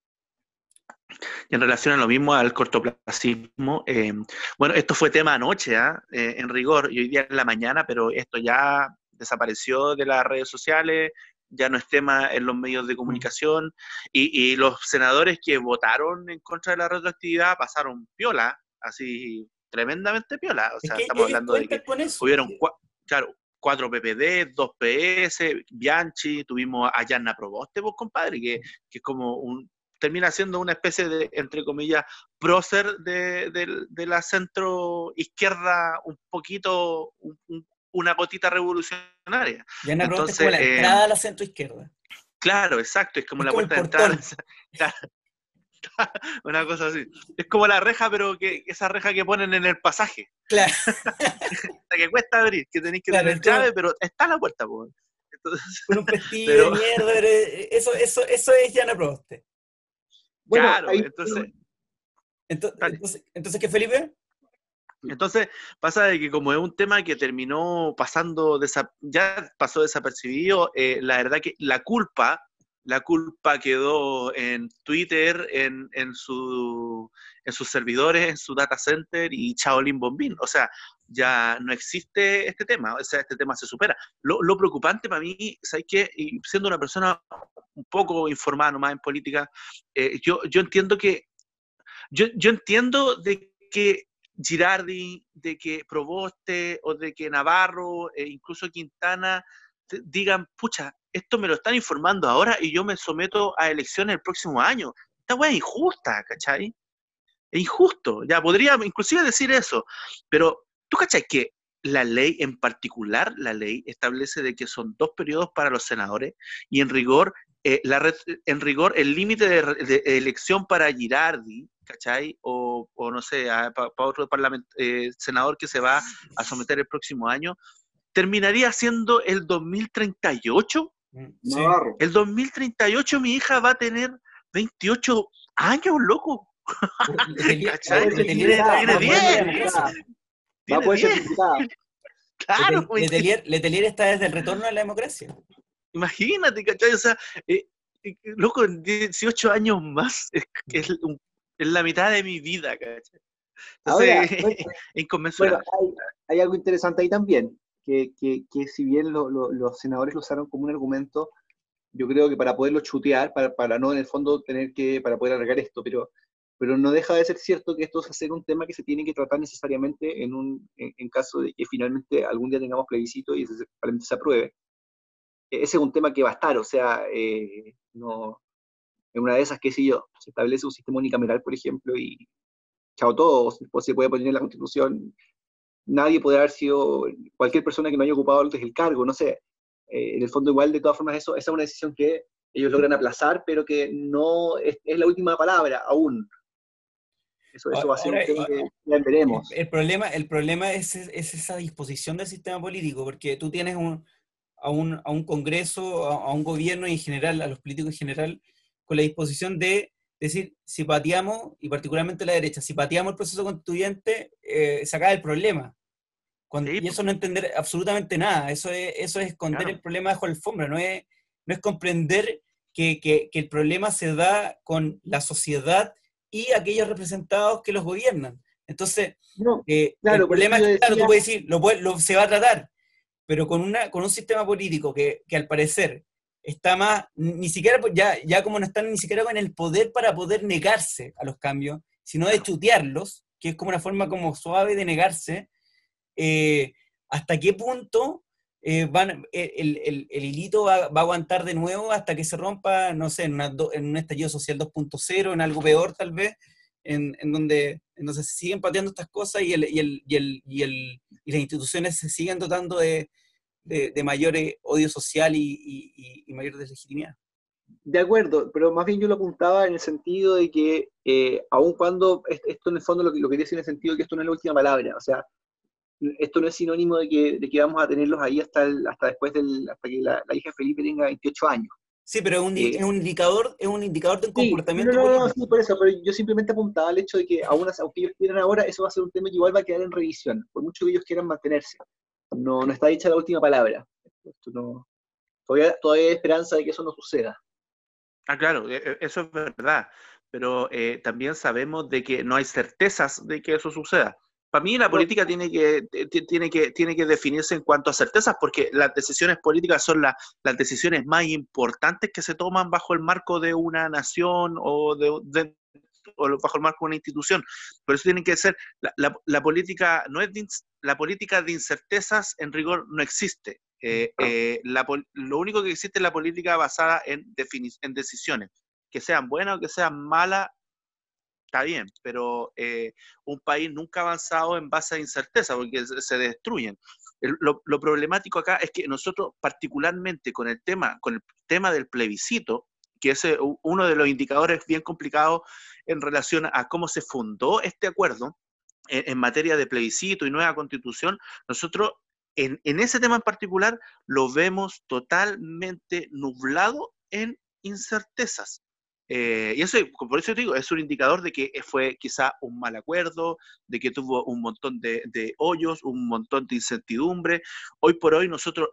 y en relación a lo mismo, al cortoplacismo, em, bueno, esto fue tema anoche, ¿ah? eh, en rigor, y hoy día en la mañana, pero esto ya desapareció de las redes sociales, ya no es tema en los medios de mm. comunicación, y, los senadores que votaron en contra de la retroactividad pasaron piola, así tremendamente piola. O sea, estamos hablando de que hubieron claro, cuatro PPD, dos PS, Bianchi, tuvimos a Yanna Proboste, vos pues, compadre, que, que es como un, termina siendo una especie de, entre comillas, prócer de, de, la centro izquierda un poquito, un, una gotita revolucionaria. Ya Entonces, como la eh, entrada a la centro izquierda. Claro, exacto, es como la puerta de entrada. [LAUGHS] [LAUGHS] una cosa así. Es como la reja, pero que esa reja que ponen en el pasaje. Claro. [LAUGHS] la que cuesta abrir, que tenéis que tener llave, pero está la puerta, pues. Con un pestillo de mierda, eso, eso, eso es Yana Proboste. Bueno, claro, entonces, entonces, entonces, ¿qué, Felipe? Entonces pasa de que como es un tema que terminó pasando, ya pasó desapercibido, eh, la verdad que la culpa, la culpa quedó en Twitter, en, en, su, en sus servidores, en su data center y Chaolin Bombín. O sea, ya no existe este tema, o sea, este tema se supera. Lo, preocupante para mí, ¿sabes qué? Y siendo una persona un poco informada nomás en política, eh, yo, yo entiendo que, yo, yo entiendo de que Girardi, de que Proboste o de que Navarro e incluso Quintana digan, pucha, esto me lo están informando ahora y yo me someto a elecciones el próximo año. Esta weá es injusta, ¿cachai? Es injusto. Ya podría inclusive decir eso, pero tú cachai que la ley en particular, la ley establece de que son dos periodos para los senadores y en rigor, eh, la en rigor el límite de, elección para Girardi ¿cachai? O, no sé, para otro eh, senador que se va a someter el próximo año, terminaría siendo el 2038. Mm, el 2038 mi hija va a tener 28 años, loco. [LAUGHS] ¿Cachai? Tiene 10. Va a poder ser [LAUGHS] Claro, Letelier, está desde el retorno a la democracia. Imagínate, ¿cachai? O sea, eh, eh, loco, 18 años más es, es un es la mitad de mi vida, ¿cachai? Ahora, [LAUGHS] inconmensurable. hay, algo interesante ahí también, que, si bien los senadores lo usaron como un argumento, yo creo que para poderlo chutear, para, para no en el fondo tener que, para poder arreglar esto, pero pero no deja de ser cierto que esto va a ser un tema que se tiene que tratar necesariamente en, un, en, caso de que finalmente algún día tengamos plebiscito y se, se apruebe. E, ese es un tema que va a estar, o sea, eh, no, en una de esas, qué sé yo, se establece un sistema unicameral, por ejemplo, y chao todo, se puede poner en la constitución, nadie puede haber sido, cualquier persona que no haya ocupado antes el cargo, no sé, eh, en el fondo igual, de todas formas, eso, esa es una decisión que ellos logran aplazar, pero que no es, es la última palabra aún. Eso, va a ser un tema que ya veremos. El, problema, el problema es, es, esa disposición del sistema político, porque tú tienes un, a, un, a un Congreso, a, un gobierno y en general, a los políticos en general, con la disposición de decir, si pateamos, y particularmente la derecha, si pateamos el proceso constituyente, eh, se acaba el problema. Cuando, y eso no entender absolutamente nada, eso es, eso es esconder el problema bajo la alfombra, no es, no es comprender que, que, que, el problema se da con la sociedad y aquellos representados que los gobiernan. Entonces, eh, el problema es que, claro, tú puedes decir, lo, se va a tratar, pero con, una, con un sistema político que, que al parecer está más, ni siquiera, ya, ya como no están ni siquiera con el poder para poder negarse a los cambios, sino de chutearlos, que es como una forma como suave de negarse, eh, ¿hasta qué punto eh, van, el, el, el, hilito va, va, a aguantar de nuevo hasta que se rompa, no sé, en, en un estallido social 2.0, en algo peor tal vez, en, en, donde, entonces se siguen pateando estas cosas y, el, y, y, y, las instituciones se siguen dotando de, de, de mayor eh, odio social y, mayor deslegitimidad. De acuerdo, pero más bien yo lo apuntaba en el sentido de que, eh, aun cuando esto en el fondo lo que, lo quería decir en el sentido de que esto no es la última palabra, o sea, esto no es sinónimo de que, de que vamos a tenerlos ahí hasta, hasta después del, hasta que la, hija de Felipe tenga 28 años. Sí, pero es un, eh, es un indicador, es un indicador del comportamiento. No, no, no, sí, por eso, pero yo simplemente apuntaba al hecho de que aún aunque ellos quieran ahora, eso va a ser un tema que igual va a quedar en revisión, por mucho que ellos quieran mantenerse. No, no está dicha la última palabra. Esto no, todavía, todavía hay esperanza de que eso no suceda. Ah, claro, e, e, eso es verdad, pero eh, también sabemos de que no hay certezas de que eso suceda. Para mí la política tiene que, tiene, que, tiene que definirse en cuanto a certezas, porque las decisiones políticas son las decisiones más importantes que se toman bajo el marco de una nación o, de, bajo el marco de una institución. Por eso tiene que ser, la, política no es la política de incertezas en rigor no existe. Eh, eh, lo único que existe es la política basada en, en decisiones, que sean buenas o que sean malas, está bien, pero eh, un país nunca ha avanzado en base a incerteza, porque se, destruyen. lo, problemático acá es que nosotros, particularmente con el tema, con el tema del plebiscito, que es eh, uno de los indicadores bien complicados en relación a cómo se fundó este acuerdo en, en materia de plebiscito y nueva constitución, nosotros en, en, ese tema en particular lo vemos totalmente nublado en incertezas. Eh, y eso, por eso te digo, es un indicador de que fue quizá un mal acuerdo, de que tuvo un montón de, hoyos, un montón de incertidumbre. Hoy por hoy nosotros,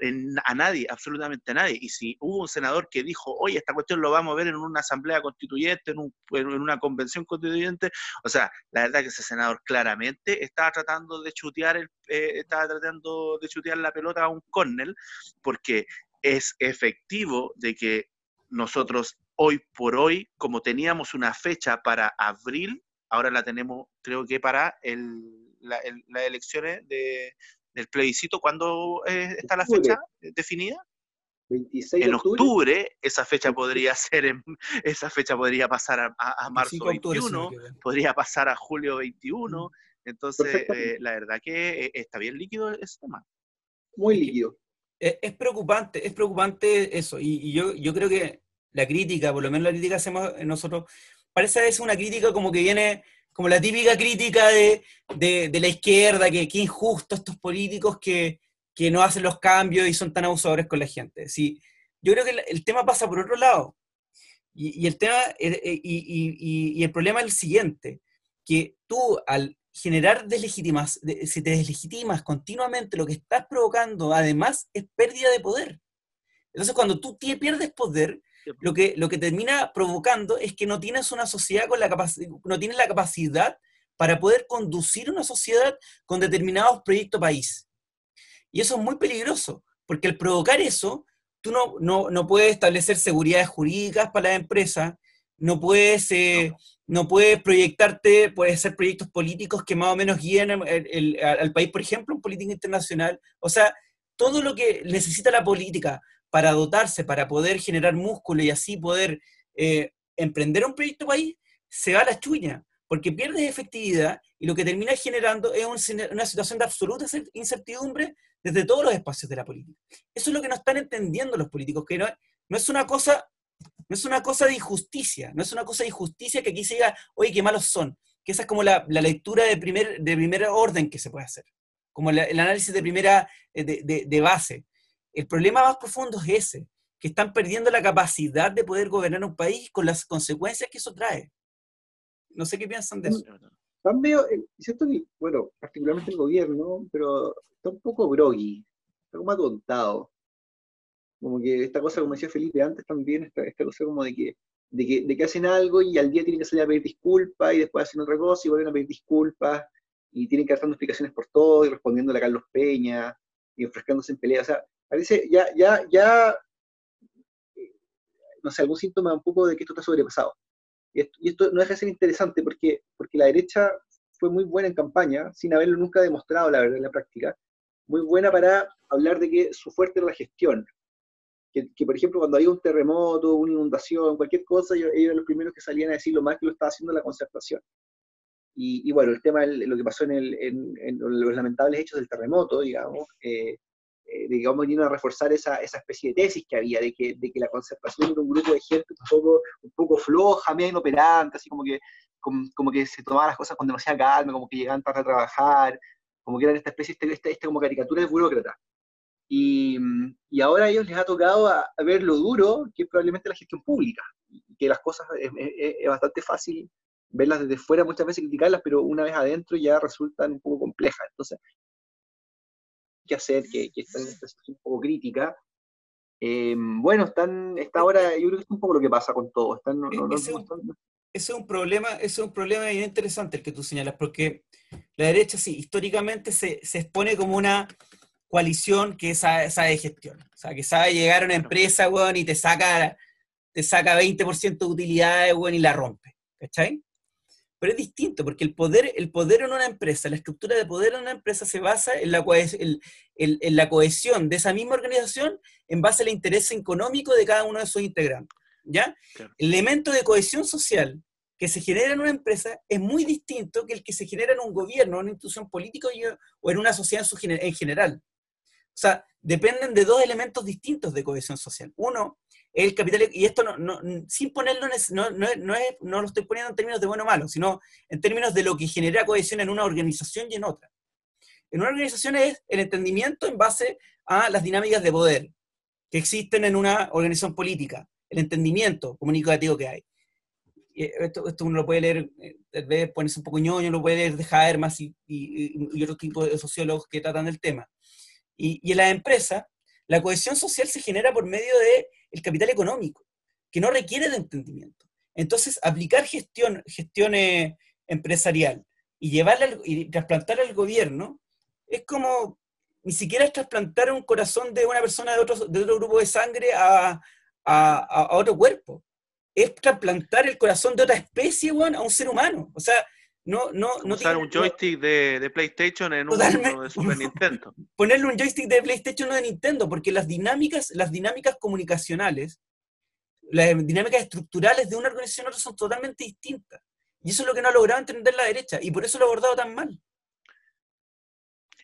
a nadie, absolutamente a nadie, y si hubo un senador que dijo, oye, esta cuestión lo vamos a ver en una asamblea constituyente, en, una convención constituyente, o sea, la verdad que ese senador claramente estaba tratando de chutear, el, eh, estaba tratando de chutear la pelota a un córner, porque es efectivo de que nosotros hoy por hoy, como teníamos una fecha para abril, ahora la tenemos, creo que para el, las elecciones de, del plebiscito. ¿Cuándo eh, está la fecha definida? 26 en octubre, esa fecha podría ser en, esa fecha podría pasar a, a, marzo 21, podría pasar a julio 21. Entonces, eh, la verdad que eh, está bien líquido ese tema. Muy líquido. Es, preocupante, es preocupante eso. Y, y, yo, yo creo que la crítica, por lo menos la crítica hacemos nosotros, parece es una crítica como que viene, como la típica crítica de, de, la izquierda, que qué injusto estos políticos que, que, no hacen los cambios y son tan abusadores con la gente. Sí, yo creo que el, tema pasa por otro lado. Y, y el tema, eh, eh, y, y, el problema es el siguiente, que tú al generar deslegitimas, si te deslegitimas continuamente, lo que estás provocando además es pérdida de poder. Entonces, cuando tú pierdes poder, lo que, lo que termina provocando es que no tienes una sociedad con la capacidad, no tienes la capacidad para poder conducir una sociedad con determinados proyectos país. Y eso es muy peligroso, porque al provocar eso, tú no, no, no puedes establecer seguridades jurídicas para la empresa, no puedes, eh, no. puedes proyectarte, puedes hacer proyectos políticos que más o menos guíen al país, por ejemplo, en política internacional. O sea, todo lo que necesita la política para dotarse, para poder generar músculo y así poder eh, emprender un proyecto país, se va a la chuña, porque pierdes efectividad y lo que termina generando es una situación de absoluta incertidumbre desde todos los espacios de la política. Eso es lo que no están entendiendo los políticos, que no, no es una cosa no es una cosa de injusticia, no es una cosa de injusticia que aquí se diga, oye, qué malos son, que esa es como la, lectura de primer, de primer orden que se puede hacer, como el análisis de primera, eh, de, base. El problema más profundo es ese, que están perdiendo la capacidad de poder gobernar un país con las consecuencias que eso trae. No sé qué piensan de eso. Están medio, eh, siento que, bueno, particularmente el gobierno, pero está un poco groggy, está como atontado. Como que esta cosa, como decía Felipe antes también, esta, esta cosa como de que, de que, de, que, hacen algo y al día tienen que salir a pedir disculpas y después hacen otra cosa y vuelven a pedir disculpas y tienen que dar dando explicaciones por todo y respondiendo a Carlos Peña y ofreciéndose en pelea. O sea, parece ya, ya, ya, eh, no sé, algún síntoma un poco de que esto está sobrepasado. Y esto, y esto no deja de ser interesante porque, porque la derecha fue muy buena en campaña, sin haberlo nunca demostrado, la verdad, en la práctica, muy buena para hablar de que su fuerte era la gestión, que, por ejemplo, cuando había un terremoto, una inundación, cualquier cosa, ellos, eran los primeros que salían a decir lo mal que lo estaba haciendo la concertación. Y, bueno, el tema, lo que pasó en, el, en, los lamentables hechos del terremoto, digamos, eh, eh, digamos, vino a reforzar esa, esa, especie de tesis que había, de que, de que la concertación era un grupo de gente un poco, un poco floja, medio inoperante, así como que, como, que se tomaban las cosas con demasiada calma, como que llegaban tarde a trabajar, como que eran esta especie, esta, esta, esta como caricatura de burócrata. Y, y, ahora a ellos les ha tocado a, ver lo duro que es probablemente la gestión pública, que las cosas es, es, bastante fácil verlas desde fuera, muchas veces criticarlas, pero una vez adentro ya resultan un poco complejas. Entonces, que hacer que, que están en esta situación un poco crítica. Eh, bueno, están, esta hora, yo creo que es un poco lo que pasa con todo. Están, no, no, ese, es un problema, es un problema bien interesante el que tú señalas, porque la derecha sí, históricamente se, se expone como una coalición que sabe, sabe, gestión. O sea, que sabe llegar a una empresa, weón, y te saca, te saca 20% de utilidades, weón, y la rompe. ¿Cachai? Pero es distinto, porque el poder, el poder en una empresa, la estructura de poder en una empresa se basa en la, cohesión, en la cohesión de esa misma organización en base al interés económico de cada uno de sus integrantes. ¿Ya? El elemento de cohesión social que se genera en una empresa es muy distinto que el que se genera en un gobierno, en una institución política o en una sociedad en general. O sea, dependen de dos elementos distintos de cohesión social. Uno, el capital, y esto no, sin ponerlo, no, no, es, no lo estoy poniendo en términos de bueno o malo, sino en términos de lo que genera cohesión en una organización y en otra. En una organización es el entendimiento en base a las dinámicas de poder que existen en una organización política, el entendimiento comunicativo que hay. Esto, esto uno lo puede leer, eh, tal vez ponerse un poco ñoño, lo puede leer de Habermas y, y, y otros tipos de sociólogos que tratan del tema. Y, en la empresa, la cohesión social se genera por medio del el capital económico, que no requiere de entendimiento. Entonces, aplicar gestión, gestión empresarial y llevarla y trasplantar al gobierno es como ni siquiera es trasplantar un corazón de una persona de otro, de otro grupo de sangre a otro cuerpo. Es trasplantar el corazón de otra especie, a un ser humano. O sea, no, no, no Usar un joystick de, de, PlayStation en un de Super Nintendo. [LAUGHS] Ponerle un joystick de PlayStation no de Nintendo, porque las dinámicas, las dinámicas comunicacionales, las dinámicas estructurales de una organización a otra son totalmente distintas. Y eso es lo que no ha logrado entender la derecha, y por eso lo ha abordado tan mal.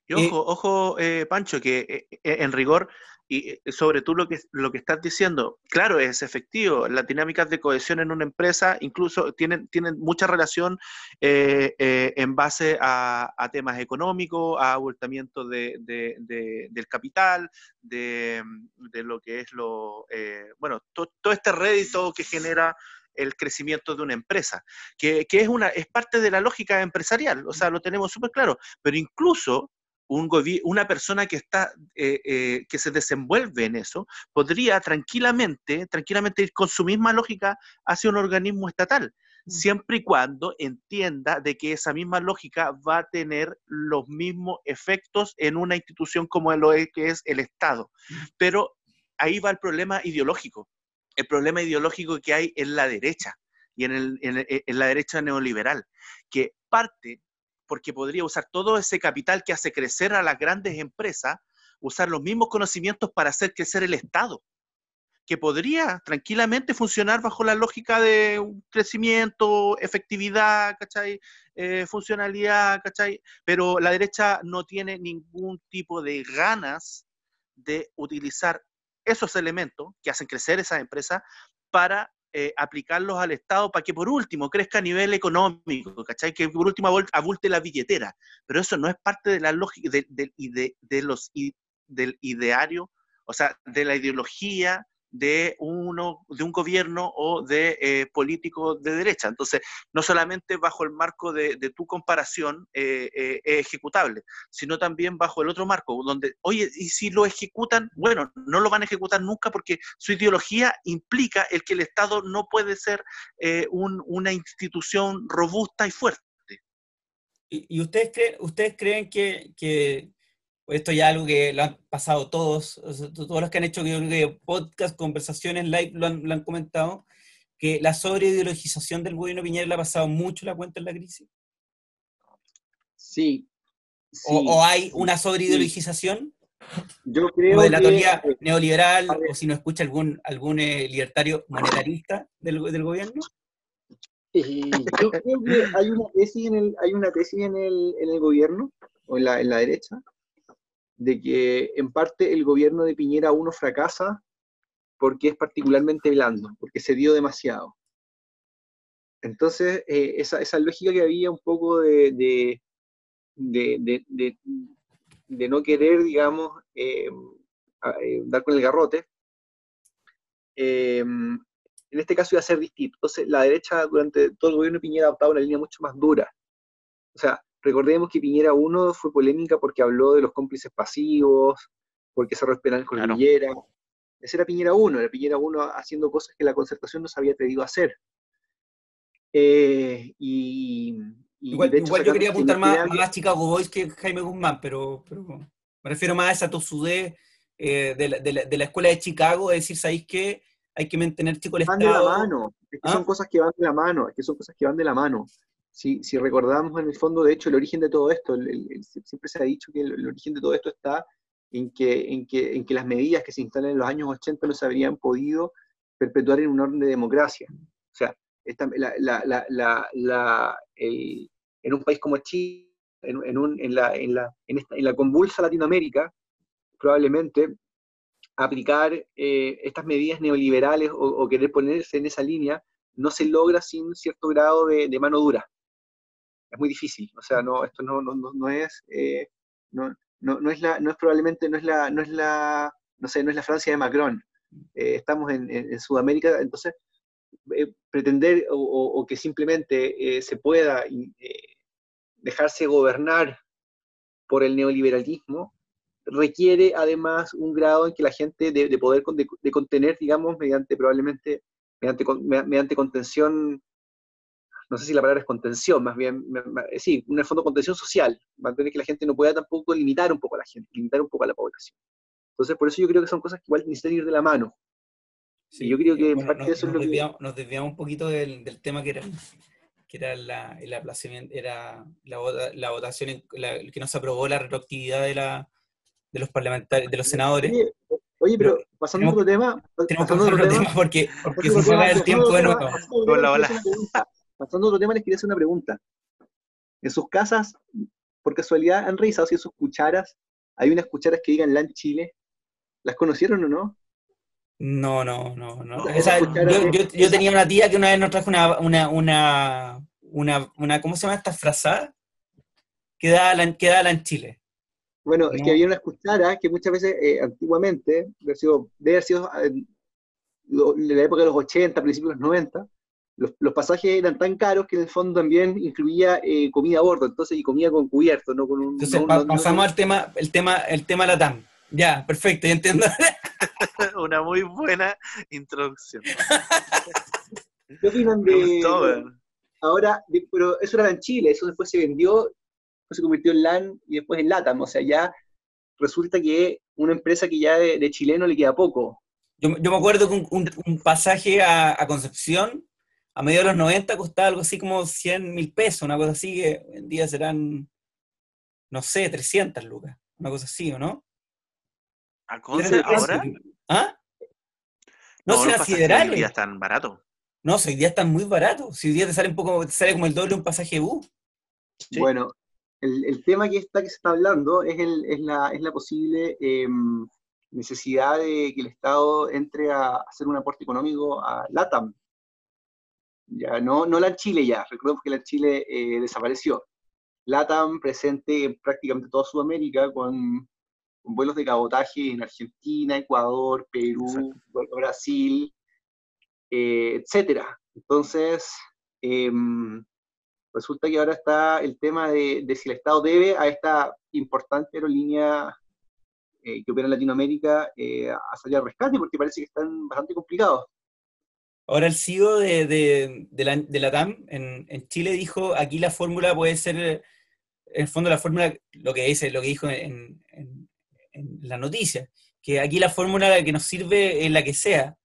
Y ojo, eh, ojo, eh, Pancho, que eh, en rigor y eh, sobre tú lo que, lo que estás diciendo, claro, es efectivo. Las dinámicas de cohesión en una empresa incluso tienen, tienen mucha relación eh, eh, en base a, temas económicos, a abultamiento de, del capital, de, lo que es lo, bueno, todo este rédito que genera el crecimiento de una empresa, que, que, es, una, es parte de la lógica empresarial, o sea, lo tenemos súper claro, pero incluso un una persona que está eh, eh, que se desenvuelve en eso podría tranquilamente tranquilamente ir con su misma lógica hacia un organismo estatal siempre y cuando entienda de que esa misma lógica va a tener los mismos efectos en una institución como lo que es el Estado. Pero ahí va el problema ideológico, el problema ideológico que hay en la derecha y en, en la derecha neoliberal, que parte porque podría usar todo ese capital que hace crecer a las grandes empresas, usar los mismos conocimientos para hacer crecer el Estado que podría tranquilamente funcionar bajo la lógica de crecimiento, efectividad, ¿cachai? Eh, funcionalidad, ¿cachai? Pero la derecha no tiene ningún tipo de ganas de utilizar esos elementos que hacen crecer esas empresas para eh, aplicarlos al Estado para que por último crezca a nivel económico, ¿cachai? Que por último abulte la billetera. Pero eso no es parte de la lógica de, de los, del ideario, o sea, de la ideología de, uno, de un gobierno o de eh, políticos de derecha. Entonces, no solamente bajo el marco de, tu comparación eh, eh, es ejecutable, sino también bajo el otro marco, donde, oye, y si lo ejecutan, bueno, no lo van a ejecutar nunca porque su ideología implica el que el Estado no puede ser una institución robusta y fuerte. ¿Y, ustedes, creen, ustedes creen que, que esto ya es algo que lo han pasado todos, todos los que han hecho podcast, conversaciones, live, lo han, comentado, que la sobreideologización del gobierno Piñera le ha pasado mucho la cuenta en la crisis. Sí. o, hay una sobreideologización? Yo creo o de la teoría neoliberal, o si no escucha algún, algún eh, libertario monetarista del, del gobierno. Eh, yo creo que hay una tesis en el, hay una tesis en el, en el gobierno, o en la, en la derecha, de que en parte el gobierno de Piñera 1 fracasa porque es particularmente blando, porque se dio demasiado. Entonces, eh, esa, lógica que había un poco de, de, de, de, no querer, digamos, eh, eh, dar con el garrote, en este caso iba a ser distinto. Entonces, la derecha durante todo el gobierno de Piñera ha adoptado una línea mucho más dura. O sea, Recordemos que Piñera 1 fue polémica porque habló de los cómplices pasivos, porque cerró el penal con claro. Piñera. Ese era Piñera 1, era Piñera 1 haciendo cosas que la concertación no se había atrevido a hacer. Eh, y, igual, yo quería apuntar más, a Chicago Boys que Jaime Guzmán, pero, me refiero más a esa tosudez eh, de, la, de, la, escuela de Chicago, de decir, ¿sabéis qué? Hay que mantener chico el van de la mano, es que son ¿Ah? cosas que van de la mano, es que son cosas que van de la mano si, si recordamos en el fondo, de hecho, el origen de todo esto, siempre se ha dicho que el, origen de todo esto está en que, en, que, en que las medidas que se instalan en los años 80 no se habrían podido perpetuar en un orden de democracia. O sea, esta, la, la, en un país como Chile, en, en, un, en, la, en, la, en, esta, en la convulsa Latinoamérica, probablemente aplicar eh, estas medidas neoliberales o, querer ponerse en esa línea no se logra sin cierto grado de mano dura es muy difícil. O sea, no, esto no, no, no es, eh, no, no, es la, no es probablemente, no es la, no es la, no sé, no es la Francia de Macron. Eh, estamos en, en, Sudamérica, entonces eh, pretender o, que simplemente se pueda dejarse gobernar por el neoliberalismo requiere además un grado en que la gente de, de poder de, contener, digamos, mediante probablemente mediante, mediante contención no sé si la palabra es contención, más bien, sí, en el fondo contención social, mantener que la gente no pueda tampoco limitar un poco a la gente, limitar un poco a la población. Entonces, por eso yo creo que son cosas que igual necesitan ir de la mano. Sí, yo creo que en parte nos, eso nos, desviamos, nos, desviamos, un poquito del, del, tema que era, que era la, el aplazamiento, era la, la votación la, que no se aprobó la retroactividad de, la, de los parlamentarios, de los senadores. Oye, pero, pasando a otro tema. Tenemos pasando otro tema, porque, porque se paga el tiempo de nuevo. Hola, hola. Pasando a otro tema, les quería hacer una pregunta. En sus casas, por casualidad, ¿han revisado si en sus cucharas hay unas cucharas que digan LAN Chile? ¿Las conocieron o no? No, no, no, no. yo, tenía una tía que una vez nos trajo una, una, una, una, ¿cómo se llama esta frazada? Que da LAN, Chile. Bueno, es que había unas cucharas que muchas veces, eh, antiguamente, debe haber sido, en la época de los 80, principios de los 90, los, pasajes eran tan caros que en el fondo también incluía eh, comida a bordo, entonces, y comida con cubierto, no con un... Entonces, pasamos al tema, el tema, el tema Latam. Ya, perfecto, ya entiendo. [LAUGHS] Una muy buena introducción. [LAUGHS] ¿Qué opinan de, ahora, pero eso era en Chile, eso después se vendió, después se convirtió en LAN y después en LATAM, o sea, ya resulta que una empresa que ya de, chileno le queda poco. Yo, me acuerdo que un, pasaje a, Concepción a mediados de los 90 costaba algo así como 100 mil pesos, una cosa así que hoy en día serán, no sé, 300 lucas, una cosa así, ¿o no? ¿A ahora? ¿Ah? No, no las Hoy día están baratos. No, hoy día están muy baratos. Si hoy día te sale un poco, te sale como el doble un pasaje bus. Bueno, el, tema que, está, que se está hablando es, es, la, es la posible em, necesidad de que el Estado entre a hacer un aporte económico a LATAM. Ya, no, no la Chile ya, recordemos que la Chile eh, desapareció. LATAM presente en prácticamente toda Sudamérica con, vuelos de cabotaje en Argentina, Ecuador, Perú, Brasil, eh, etcétera. Entonces, em, resulta que ahora está el tema de, si el Estado debe a esta importante aerolínea eh, que opera en Latinoamérica eh, a salir al rescate, porque parece que están bastante complicados. Ahora el CEO de, de, la, TAM en, Chile dijo, aquí la fórmula puede ser, en el fondo la fórmula, lo que dice, lo que dijo en, en, la noticia, que aquí la fórmula que nos sirve es la que sea,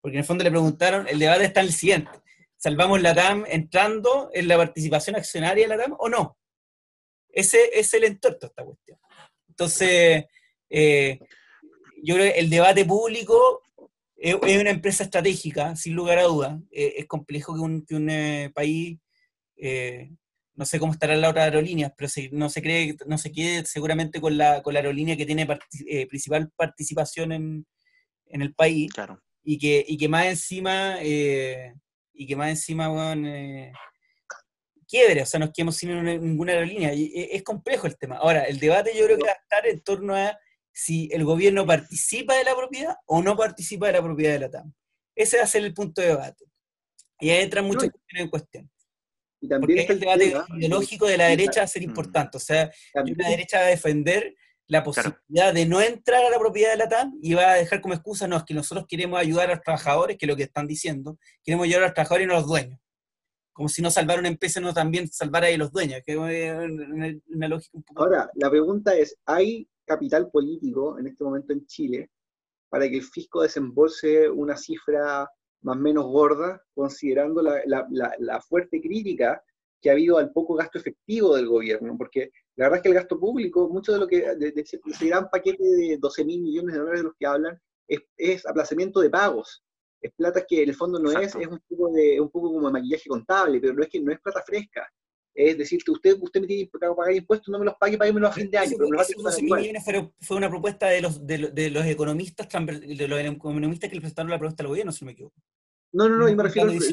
porque en el fondo le preguntaron, el debate está en el siguiente, salvamos la TAM entrando en la participación accionaria de la TAM o no. Ese es el entorno esta cuestión. Entonces, eh, yo creo que el debate público es, una empresa estratégica, sin lugar a dudas. Eh, es complejo que un, eh, país, no sé cómo estarán las otras aerolíneas, pero no se cree, no se quede seguramente con la, con la aerolínea que tiene principal participación en, el país. Claro. Y que, y que más encima y que más encima, bueno, eh, quiebre, o sea, nos quedemos sin ninguna aerolínea. Y es complejo el tema. Ahora, el debate yo creo que va a estar en torno a si el gobierno participa de la propiedad o no participa de la propiedad de la TAM. Ese va a ser el punto de debate. Y ahí entran muchas cuestiones en cuestión. Y también Porque el debate ideológico de la derecha va a ser importante. O sea, la derecha va a defender la posibilidad de no entrar a la propiedad de la TAM y va a dejar como excusa, no, es que nosotros queremos ayudar a los trabajadores, que es lo que están diciendo, queremos ayudar a los trabajadores y no a los dueños. Como si no salvar una empresa, no también salvar a los dueños, que es una, lógica un poco... Ahora, la pregunta es, ¿hay capital político en este momento en Chile para que el fisco desembolse una cifra más o menos gorda, considerando la, la fuerte crítica que ha habido al poco gasto efectivo del gobierno? Porque la verdad es que el gasto público, mucho de lo que, de, ese, gran paquete de 12 mil millones de dólares de los que hablan, es, aplazamiento de pagos. Es plata que en el fondo no es, es un poco, de, un poco como de maquillaje contable, pero no es que no es plata fresca. Es decir, que usted, usted me tiene que pagar impuestos, no me los pague, páguemelo a fin de año. Pero fue, una propuesta de los, de, los economistas de los economistas que le presentaron la propuesta al gobierno, si no me equivoco. No, no, no, y me refiero a lo que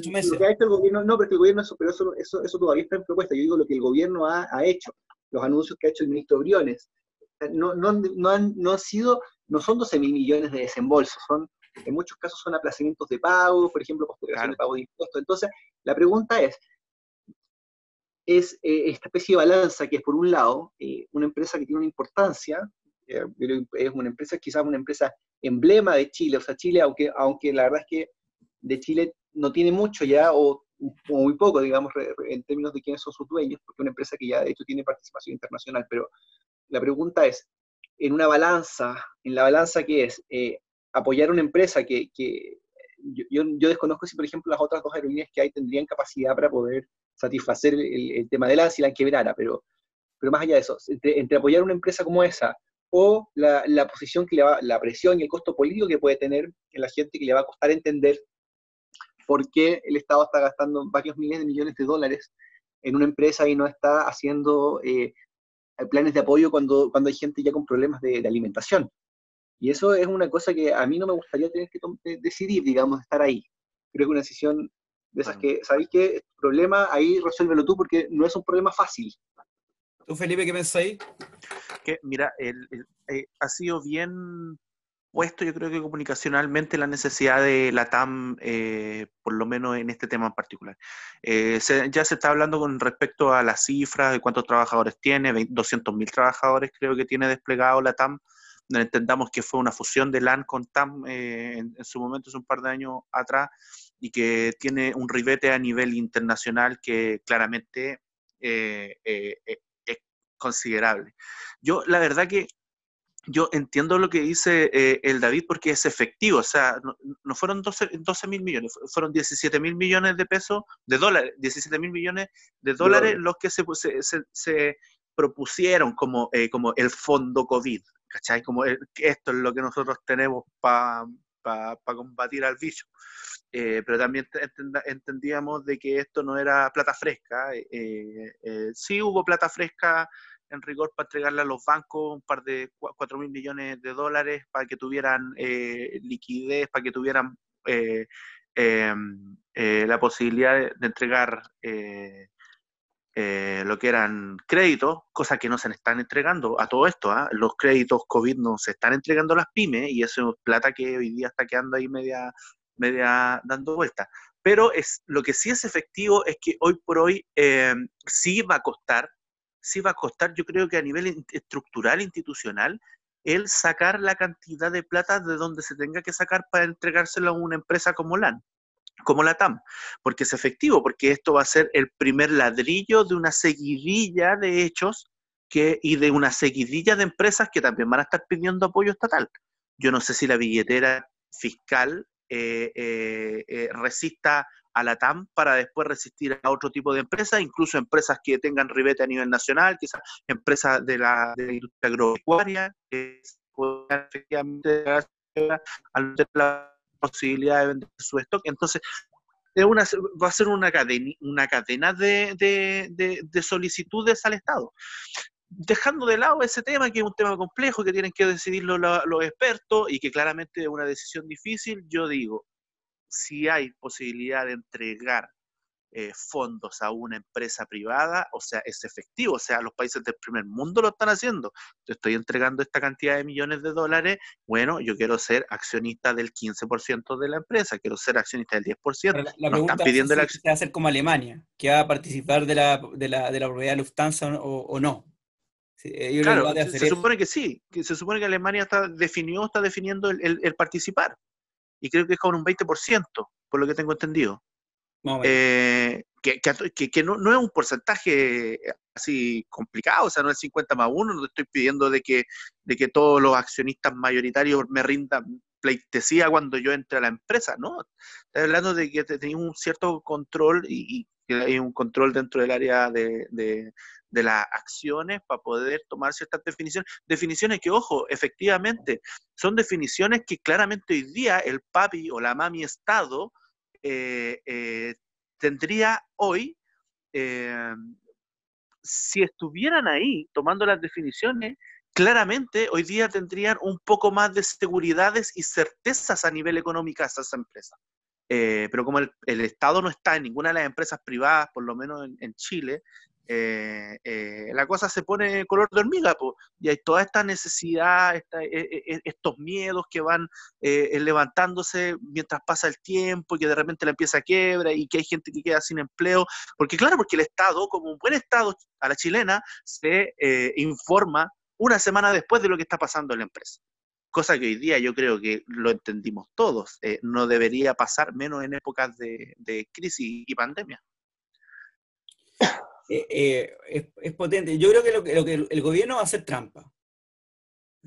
ha hecho el gobierno, no, porque el gobierno, eso, pero eso, eso, eso todavía está en propuesta. Yo digo lo que el gobierno ha, ha hecho los anuncios que ha hecho el ministro Briones. No, no, no, han, no han sido, no son 12 mil millones de desembolsos, son, en muchos casos son aplazamientos de pago, por ejemplo, postergación de pago de impuestos. Entonces, la pregunta es, es eh, esta especie de balanza que es, por un lado, eh, una empresa que tiene una importancia, es una empresa, quizás una empresa emblema de Chile, o sea, Chile, aunque, aunque la verdad es que de Chile no tiene mucho ya, o muy poco, digamos, en términos de quiénes son sus dueños, porque es una empresa que ya de hecho tiene participación internacional, pero la pregunta es, en una balanza, en la balanza que es eh, apoyar una empresa que yo, yo, desconozco si, por ejemplo, las otras dos aerolíneas que hay tendrían capacidad para poder satisfacer el, tema de la si la quebrara, pero, pero más allá de eso, entre, entre apoyar una empresa como esa o la, la posición que le va, la presión y el costo político que puede tener en la gente que le va a costar entender por qué el Estado está gastando varios miles de millones de dólares en una empresa y no está haciendo eh, planes de apoyo cuando, cuando hay gente ya con problemas de, alimentación. Y eso es una cosa que a mí no me gustaría tener que decidir, digamos, estar ahí. Creo que una decisión de esas que, ¿sabéis qué? El problema ahí resuélvelo tú porque no es un problema fácil. ¿Tú, Felipe, qué pensáis? Que, mira, el, eh, ha sido bien puesto, yo creo que comunicacionalmente, la necesidad de la TAM, eh, por lo menos en este tema en particular. Eh, ya se está hablando con respecto a las cifras de cuántos trabajadores tiene, 200.000 trabajadores creo que tiene desplegado la TAM entendamos que fue una fusión de LAN con TAM eh, en, su momento, es un par de años atrás, y que tiene un ribete a nivel internacional que claramente eh, eh, es considerable. Yo, la verdad que yo entiendo lo que dice el David porque es efectivo, o sea, no, fueron 12 mil millones, fueron 17 mil millones de pesos, de dólares, 17 mil millones de dólares los que se, se, se propusieron como, como el fondo COVID. ¿Cachai? Como esto es lo que nosotros tenemos para combatir al bicho. Eh, pero también entendíamos de que esto no era plata fresca. Eh, eh, sí hubo plata fresca en rigor para entregarle a los bancos un par de 4 mil millones de dólares para que tuvieran liquidez, para que tuvieran em, la posibilidad de entregar eh, lo que eran créditos, cosas que no se están entregando a todo esto. ¿ah? Los créditos COVID no se están entregando a las pymes y eso es plata que hoy día está quedando ahí media, media dando vuelta. Pero es, lo que sí es efectivo es que hoy por hoy eh, sí va a costar, sí va a costar, yo creo que a nivel estructural, institucional, el sacar la cantidad de plata de donde se tenga que sacar para entregárselo a una empresa como LAN como la TAM, porque es efectivo, porque esto va a ser el primer ladrillo de una seguidilla de hechos que, y de una seguidilla de empresas que también van a estar pidiendo apoyo estatal. Yo no sé si la billetera fiscal eh, eh, eh, resista a la TAM para después resistir a otro tipo de empresas, incluso empresas que tengan ribete a nivel nacional, quizás empresas de la, de la industria agropecuaria, que puedan efectivamente al la posibilidad de vender su stock. Entonces, es una, va a ser una cadena, una cadena de, de, solicitudes al Estado. Dejando de lado ese tema, que es un tema complejo, que tienen que decidirlo los expertos y que claramente es una decisión difícil, yo digo, si hay posibilidad de entregar eh, fondos a una empresa privada, o sea, es efectivo, o sea, los países del primer mundo lo están haciendo. Te estoy entregando esta cantidad de millones de dólares, bueno, yo quiero ser accionista del 15% de la empresa, quiero ser accionista del 10%. La, la están pidiendo es si va a ser como Alemania, que va a participar de la, de la, de la propiedad de Lufthansa o, no. claro, se, supone que sí, que se supone que Alemania está definió, está definiendo el, el participar. Y creo que es con un 20%, por lo que tengo entendido. Eh, que, que, no, no, es un porcentaje así complicado, o sea, no es 50 más 1, no te estoy pidiendo de que, de que todos los accionistas mayoritarios me rindan pleitesía cuando yo entre a la empresa, ¿no? Estoy hablando de que tenía un cierto control y, que hay un control dentro del área de, de, de las acciones para poder tomar ciertas definiciones. Definiciones que, ojo, efectivamente, son definiciones que claramente hoy día el papi o la mami Estado eh, eh, tendría hoy, eh, si estuvieran ahí tomando las definiciones, claramente hoy día tendrían un poco más de seguridades y certezas a nivel económico esas empresas. pero como el, Estado no está en ninguna de las empresas privadas, por lo menos en Chile, eh, eh, la cosa se pone color de hormiga, y hay toda esta necesidad, e, e, e, estos miedos que van eh, levantándose mientras pasa el tiempo y que de repente la empieza a quiebra y que hay gente que queda sin empleo, porque claro, porque el Estado, como un buen Estado a la chilena, se informa una semana después de lo que está pasando en la empresa. Cosa que hoy día yo creo que lo entendimos todos, no debería pasar menos en épocas de, de crisis y pandemia. Eh, eh, es, potente. Yo creo que lo, que lo, que el gobierno va a hacer trampa.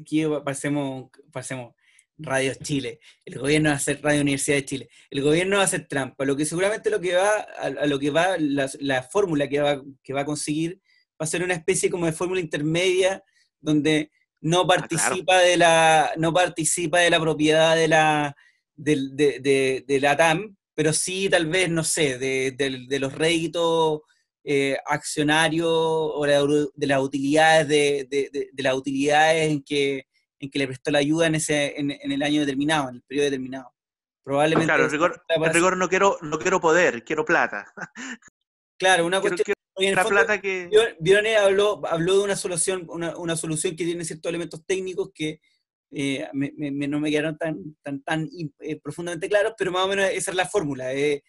Aquí pasemos, pasemos Radio Chile. El gobierno va a hacer Radio Universidad de Chile. El gobierno va a hacer trampa. Lo que seguramente lo que va, a, lo que va, la, fórmula que va, que va a conseguir va a ser una especie como de fórmula intermedia donde no ah, participa de la, no participa de la propiedad de la, de, de, la TAM, pero sí tal vez, no sé, de, los réditos eh, accionario o de las utilidades de, las utilidades en que, en que le prestó la ayuda en, ese, en, el año determinado, en el periodo determinado. Probablemente. Claro, en rigor, no quiero, no quiero poder, quiero plata. Claro, una cuestión. la plata que... habló, habló de una solución, una, una, solución que tiene ciertos elementos técnicos que eh, no me quedaron tan, tan, tan eh, profundamente claros, pero más o menos esa es la fórmula de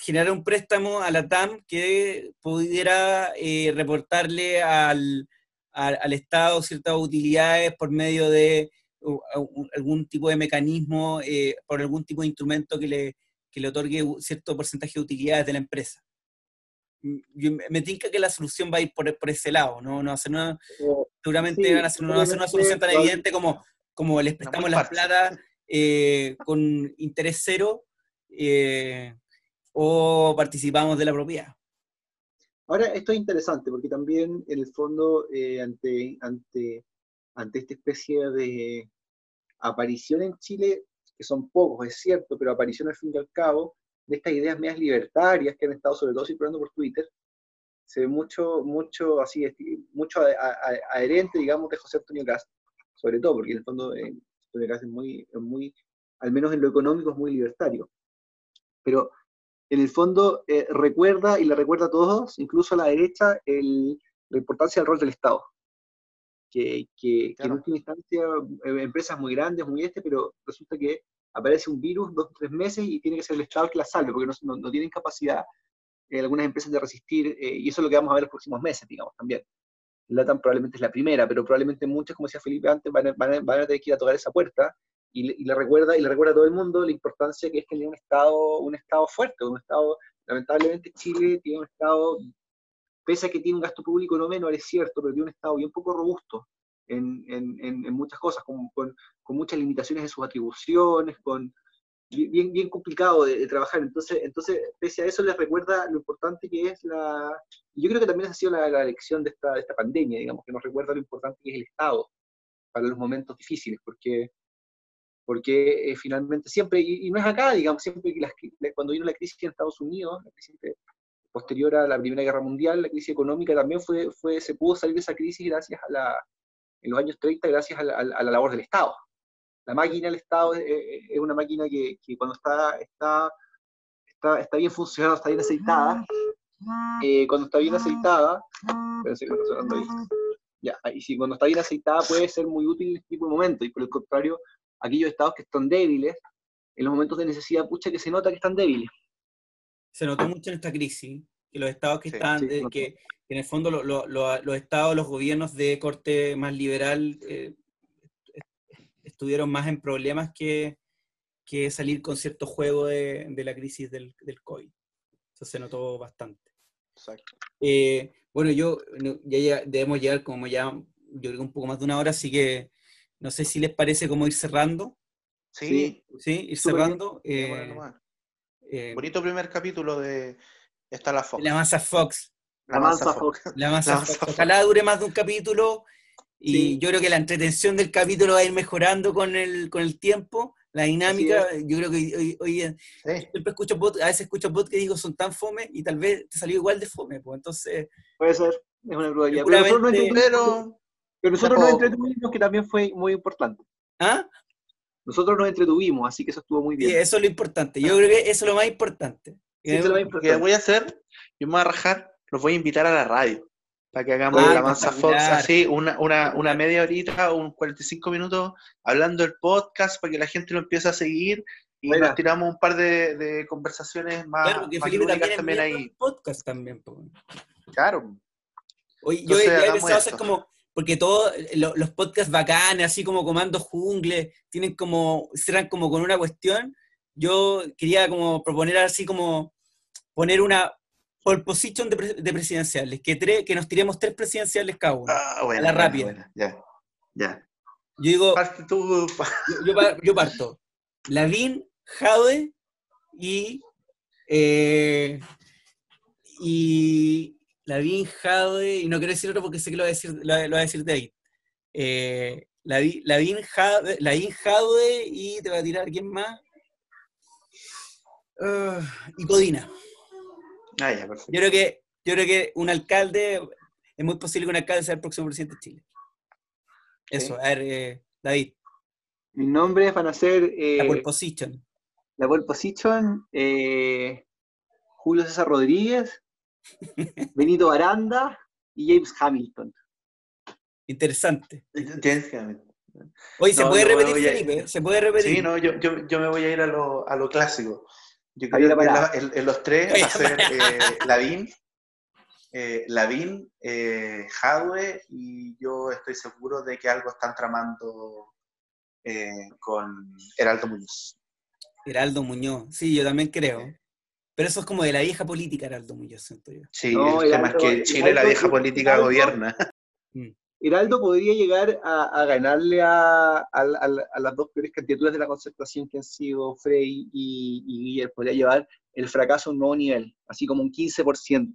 generar un préstamo a la TAM que pudiera eh, reportarle al, al Estado ciertas utilidades por medio de algún tipo de mecanismo, eh, por algún tipo de instrumento que le, que le otorgue cierto porcentaje de utilidades de la empresa. Mm, me tinca que la solución va a ir por, por ese lado, ¿no? no, hacer una, seguramente van a hacer, no una solución tan evidente como, como les prestamos las plata eh, con interés cero eh, o participamos de la propiedad. Ahora, esto es interesante porque también, en el fondo, eh, ante, ante, ante esta especie de aparición en Chile, que son pocos, es cierto, pero aparición al fin y al cabo, de estas ideas medias libertarias que han estado sobre todo circulando por Twitter, se ve mucho, mucho así, mucho adherente, digamos, de José Antonio Castro, sobre todo, porque en el fondo eh, Antonio Castro es muy, muy, al menos en lo económico, es muy libertario. Pero en el fondo eh, recuerda, y le recuerda a todos, incluso a la derecha, la importancia del rol del Estado. Que, que, en última instancia, eh, empresas muy grandes, muy este, pero resulta que aparece un virus dos o tres meses y tiene que ser el Estado el que la salve, porque no, no, tienen capacidad eh, algunas empresas de resistir, y eso es lo que vamos a ver los próximos meses, digamos, también. LATAM probablemente es la primera, pero probablemente muchas, como decía Felipe antes, van a, van a, van a tener que ir a tocar esa puerta y, le recuerda y le recuerda a todo el mundo la importancia que es tener un estado un estado fuerte un estado lamentablemente Chile tiene un estado pese a que tiene un gasto público no menos es cierto pero tiene un estado bien poco robusto en, en, en muchas cosas con, con, con, muchas limitaciones en sus atribuciones con bien bien complicado de, trabajar. Entonces entonces pese a eso les recuerda lo importante que es la yo creo que también ha sido la, la lección de esta, de esta pandemia digamos que nos recuerda lo importante que es el estado para los momentos difíciles porque porque eh, finalmente siempre, y, no es acá, digamos, siempre que cuando vino la crisis en Estados Unidos, la crisis posterior a la Primera Guerra Mundial, la crisis económica también fue, fue se pudo salir de esa crisis gracias a la, en los años 30, gracias a la, labor del Estado. La máquina del Estado es, una máquina que, que, cuando está, está, está, bien funcionando, está bien aceitada, eh, cuando está bien aceitada. Ya, y si cuando está bien aceitada puede ser muy útil en este tipo de momentos, y por el contrario, aquellos estados que están débiles, en los momentos de necesidad, pucha, que se nota que están débiles. Se notó mucho en esta crisis, que los estados que están, que, en el fondo los estados, los gobiernos de corte más liberal eh, estuvieron más en problemas que, que, salir con cierto juego de, de la crisis del, del, COVID. Eso se notó bastante. Exacto. Eh, bueno, yo ya, debemos llegar como ya, yo creo un poco más de una hora, así que no sé si les parece como ir cerrando. Sí. Sí, ir cerrando. Eh, eh, Bonito primer capítulo de Está la Fox. La masa Fox. La masa Fox. La masa Fox. Ojalá dure más de un capítulo. Y yo creo que la entretención del capítulo va a ir mejorando con el, con el tiempo, la dinámica. Yo creo que hoy, siempre escucho a veces escucho bot que digo son tan fome y tal vez te salió igual de fome. Pues entonces. Puede ser, es una probabilidad. Pero, pero nosotros nos entretuvimos, que también fue muy importante. ¿Ah? Nosotros nos entretuvimos, así que eso estuvo muy bien. Sí, eso es lo importante. Yo creo que eso es lo más importante. Sí, eso es lo más importante. voy a hacer, yo me voy a rajar, los voy a invitar a la radio para que hagamos ah, la Mansa Fox así, una, una, una, media horita o un 45 minutos hablando del podcast para que la gente lo empiece a seguir y nos tiramos un par de, de conversaciones más, claro, porque Felipe también, también ahí. Podcast también. Claro. Oye, yo he pensado hacer como porque todos eh, los podcasts bacanes, así como Comando Jungle, tienen como, cierran como con una cuestión. Yo quería como proponer así como poner una pole position de, presidenciales, que, que nos tiremos tres presidenciales cada uno, ah, a la rápida. ya, ya. Yo digo, Yo, parto. Lavín, Jade y, eh, y, Lavín Jade, y no quiero decir otro porque sé que lo va a decir, lo, va a decir David. Eh, Lavín Jade, Jade y te va a tirar quién más. Uh, y Codina. Ah, ya, perfecto. Yo creo que, yo creo que un alcalde, es muy posible que un alcalde sea el próximo presidente de Chile. Eso, a ver, eh, David. Mis nombres van a ser. Eh, la pole position. La pole position, eh, Julio César Rodríguez, [LAUGHS] Benito Aranda y James Hamilton. Interesante. James Hamilton. Oye, ¿se puede repetir, Felipe? ¿Se puede repetir? Sí, no, yo, yo, yo, me voy a ir a lo, a lo clásico. Yo creo que en, los tres va a ser eh, Lavín, eh, Lavín, eh, Jadwe, y yo estoy seguro de que algo están tramando eh, con Heraldo Muñoz. Heraldo Muñoz, sí, yo también creo. Pero eso es como de la vieja política, Heraldo Muñoz, siento yo. Sí, No, el tema es que en Chile la vieja política Heraldo- gobierna. [LAUGHS] Heraldo podría llegar a, a ganarle a, a- a- a las dos peores candidaturas de la concertación que han sido Frey y, y Guiller. Podría llevar el fracaso a un nuevo nivel, así como un 15%.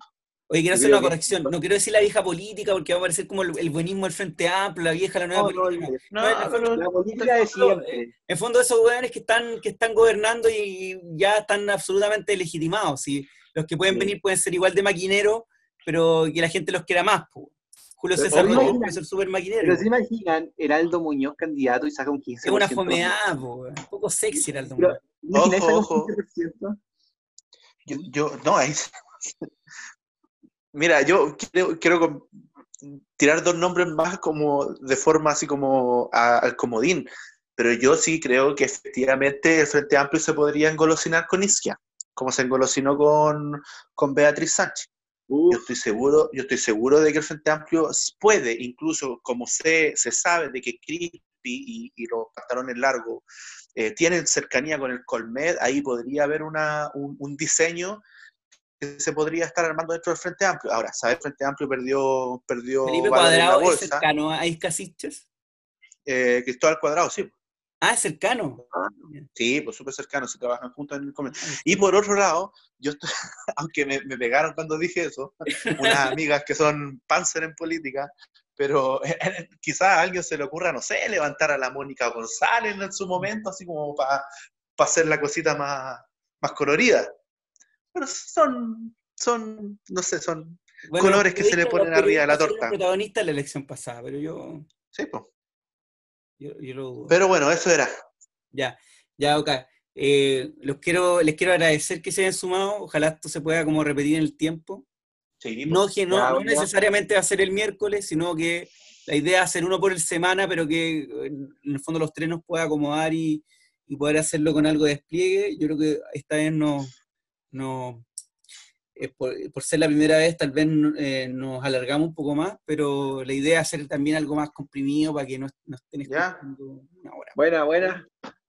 Oye, quiero hacer una corrección. No quiero decir la vieja política porque va a parecer como el, el buenismo del Frente Amplio, la vieja, la nueva No, no, política. no, No, fondo- la política de siempre. En el fondo, esos hueones que están, que están gobernando y ya están absolutamente legitimados. Y los que pueden Sí. venir pueden ser igual de maquineros, pero que la gente los quiera más. po. Julio Pero César Rodríguez puede ser súper maquinero. Pero se imaginan Heraldo Muñoz candidato y saca un 15%. Es una fomeada, po, weón. un poco sexy era el Pero- Muñoz. ¿Imagináis Ojo, ojo. 15%? Yo, yo- no, ahí. Mira, yo quiero, quiero tirar dos nombres más como de forma así como a- al comodín, pero yo sí creo que efectivamente el Frente Amplio se podría engolosinar con Isquia, como se engolosinó con, con Beatriz Sánchez. Yo Uf, estoy seguro, yo estoy seguro de que el Frente Amplio puede, incluso como se, se sabe de que Crispi y, y los pantalones largos eh, tienen cercanía con el Colmed, ahí podría haber una, un, un diseño que se podría estar armando dentro del Frente Amplio. Ahora, ¿sabes? El Frente Amplio perdió, perdió Felipe Cuadrado es cercano a Isca Siches. Eh, Cristóbal Cuadrado, sí. Ah, es cercano. Sí, pues súper cercano, se trabajan juntos en el comercio. Y por otro lado, yo estoy, [LAUGHS] aunque me, me pegaron cuando dije eso, unas [LAUGHS] amigas que son panzer en política, pero quizás a alguien se le ocurra, no sé, levantar a la Mónica González en su momento, así como para hacer la cosita más, más colorida. Pero son, son, no sé, son, Bueno, Colores que se le ponen arriba de la torta. protagonistas de la elección pasada, pero yo, sí, pues. yo, yo lo dudo. Pero bueno, eso era. Ya, ya, ok. Eh, los quiero, les quiero agradecer que se hayan sumado. Ojalá esto se pueda como repetir en el tiempo. Sí, No, que no, necesariamente va a ser el miércoles, sino que la idea es hacer uno por el semana, pero que en el fondo los tres nos pueda acomodar y, y poder hacerlo con algo de despliegue. Yo creo que esta vez no, no eh, por, por ser la primera vez, tal vez eh, nos alargamos un poco más, pero la idea es hacer también algo más comprimido para que no, no estén Ya. escuchando una hora. buena, buena.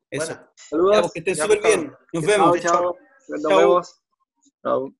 Eso. Saludos. pues, que estén súper pues, bien. Nos vemos. Chao, chao. Nos vemos. Chao.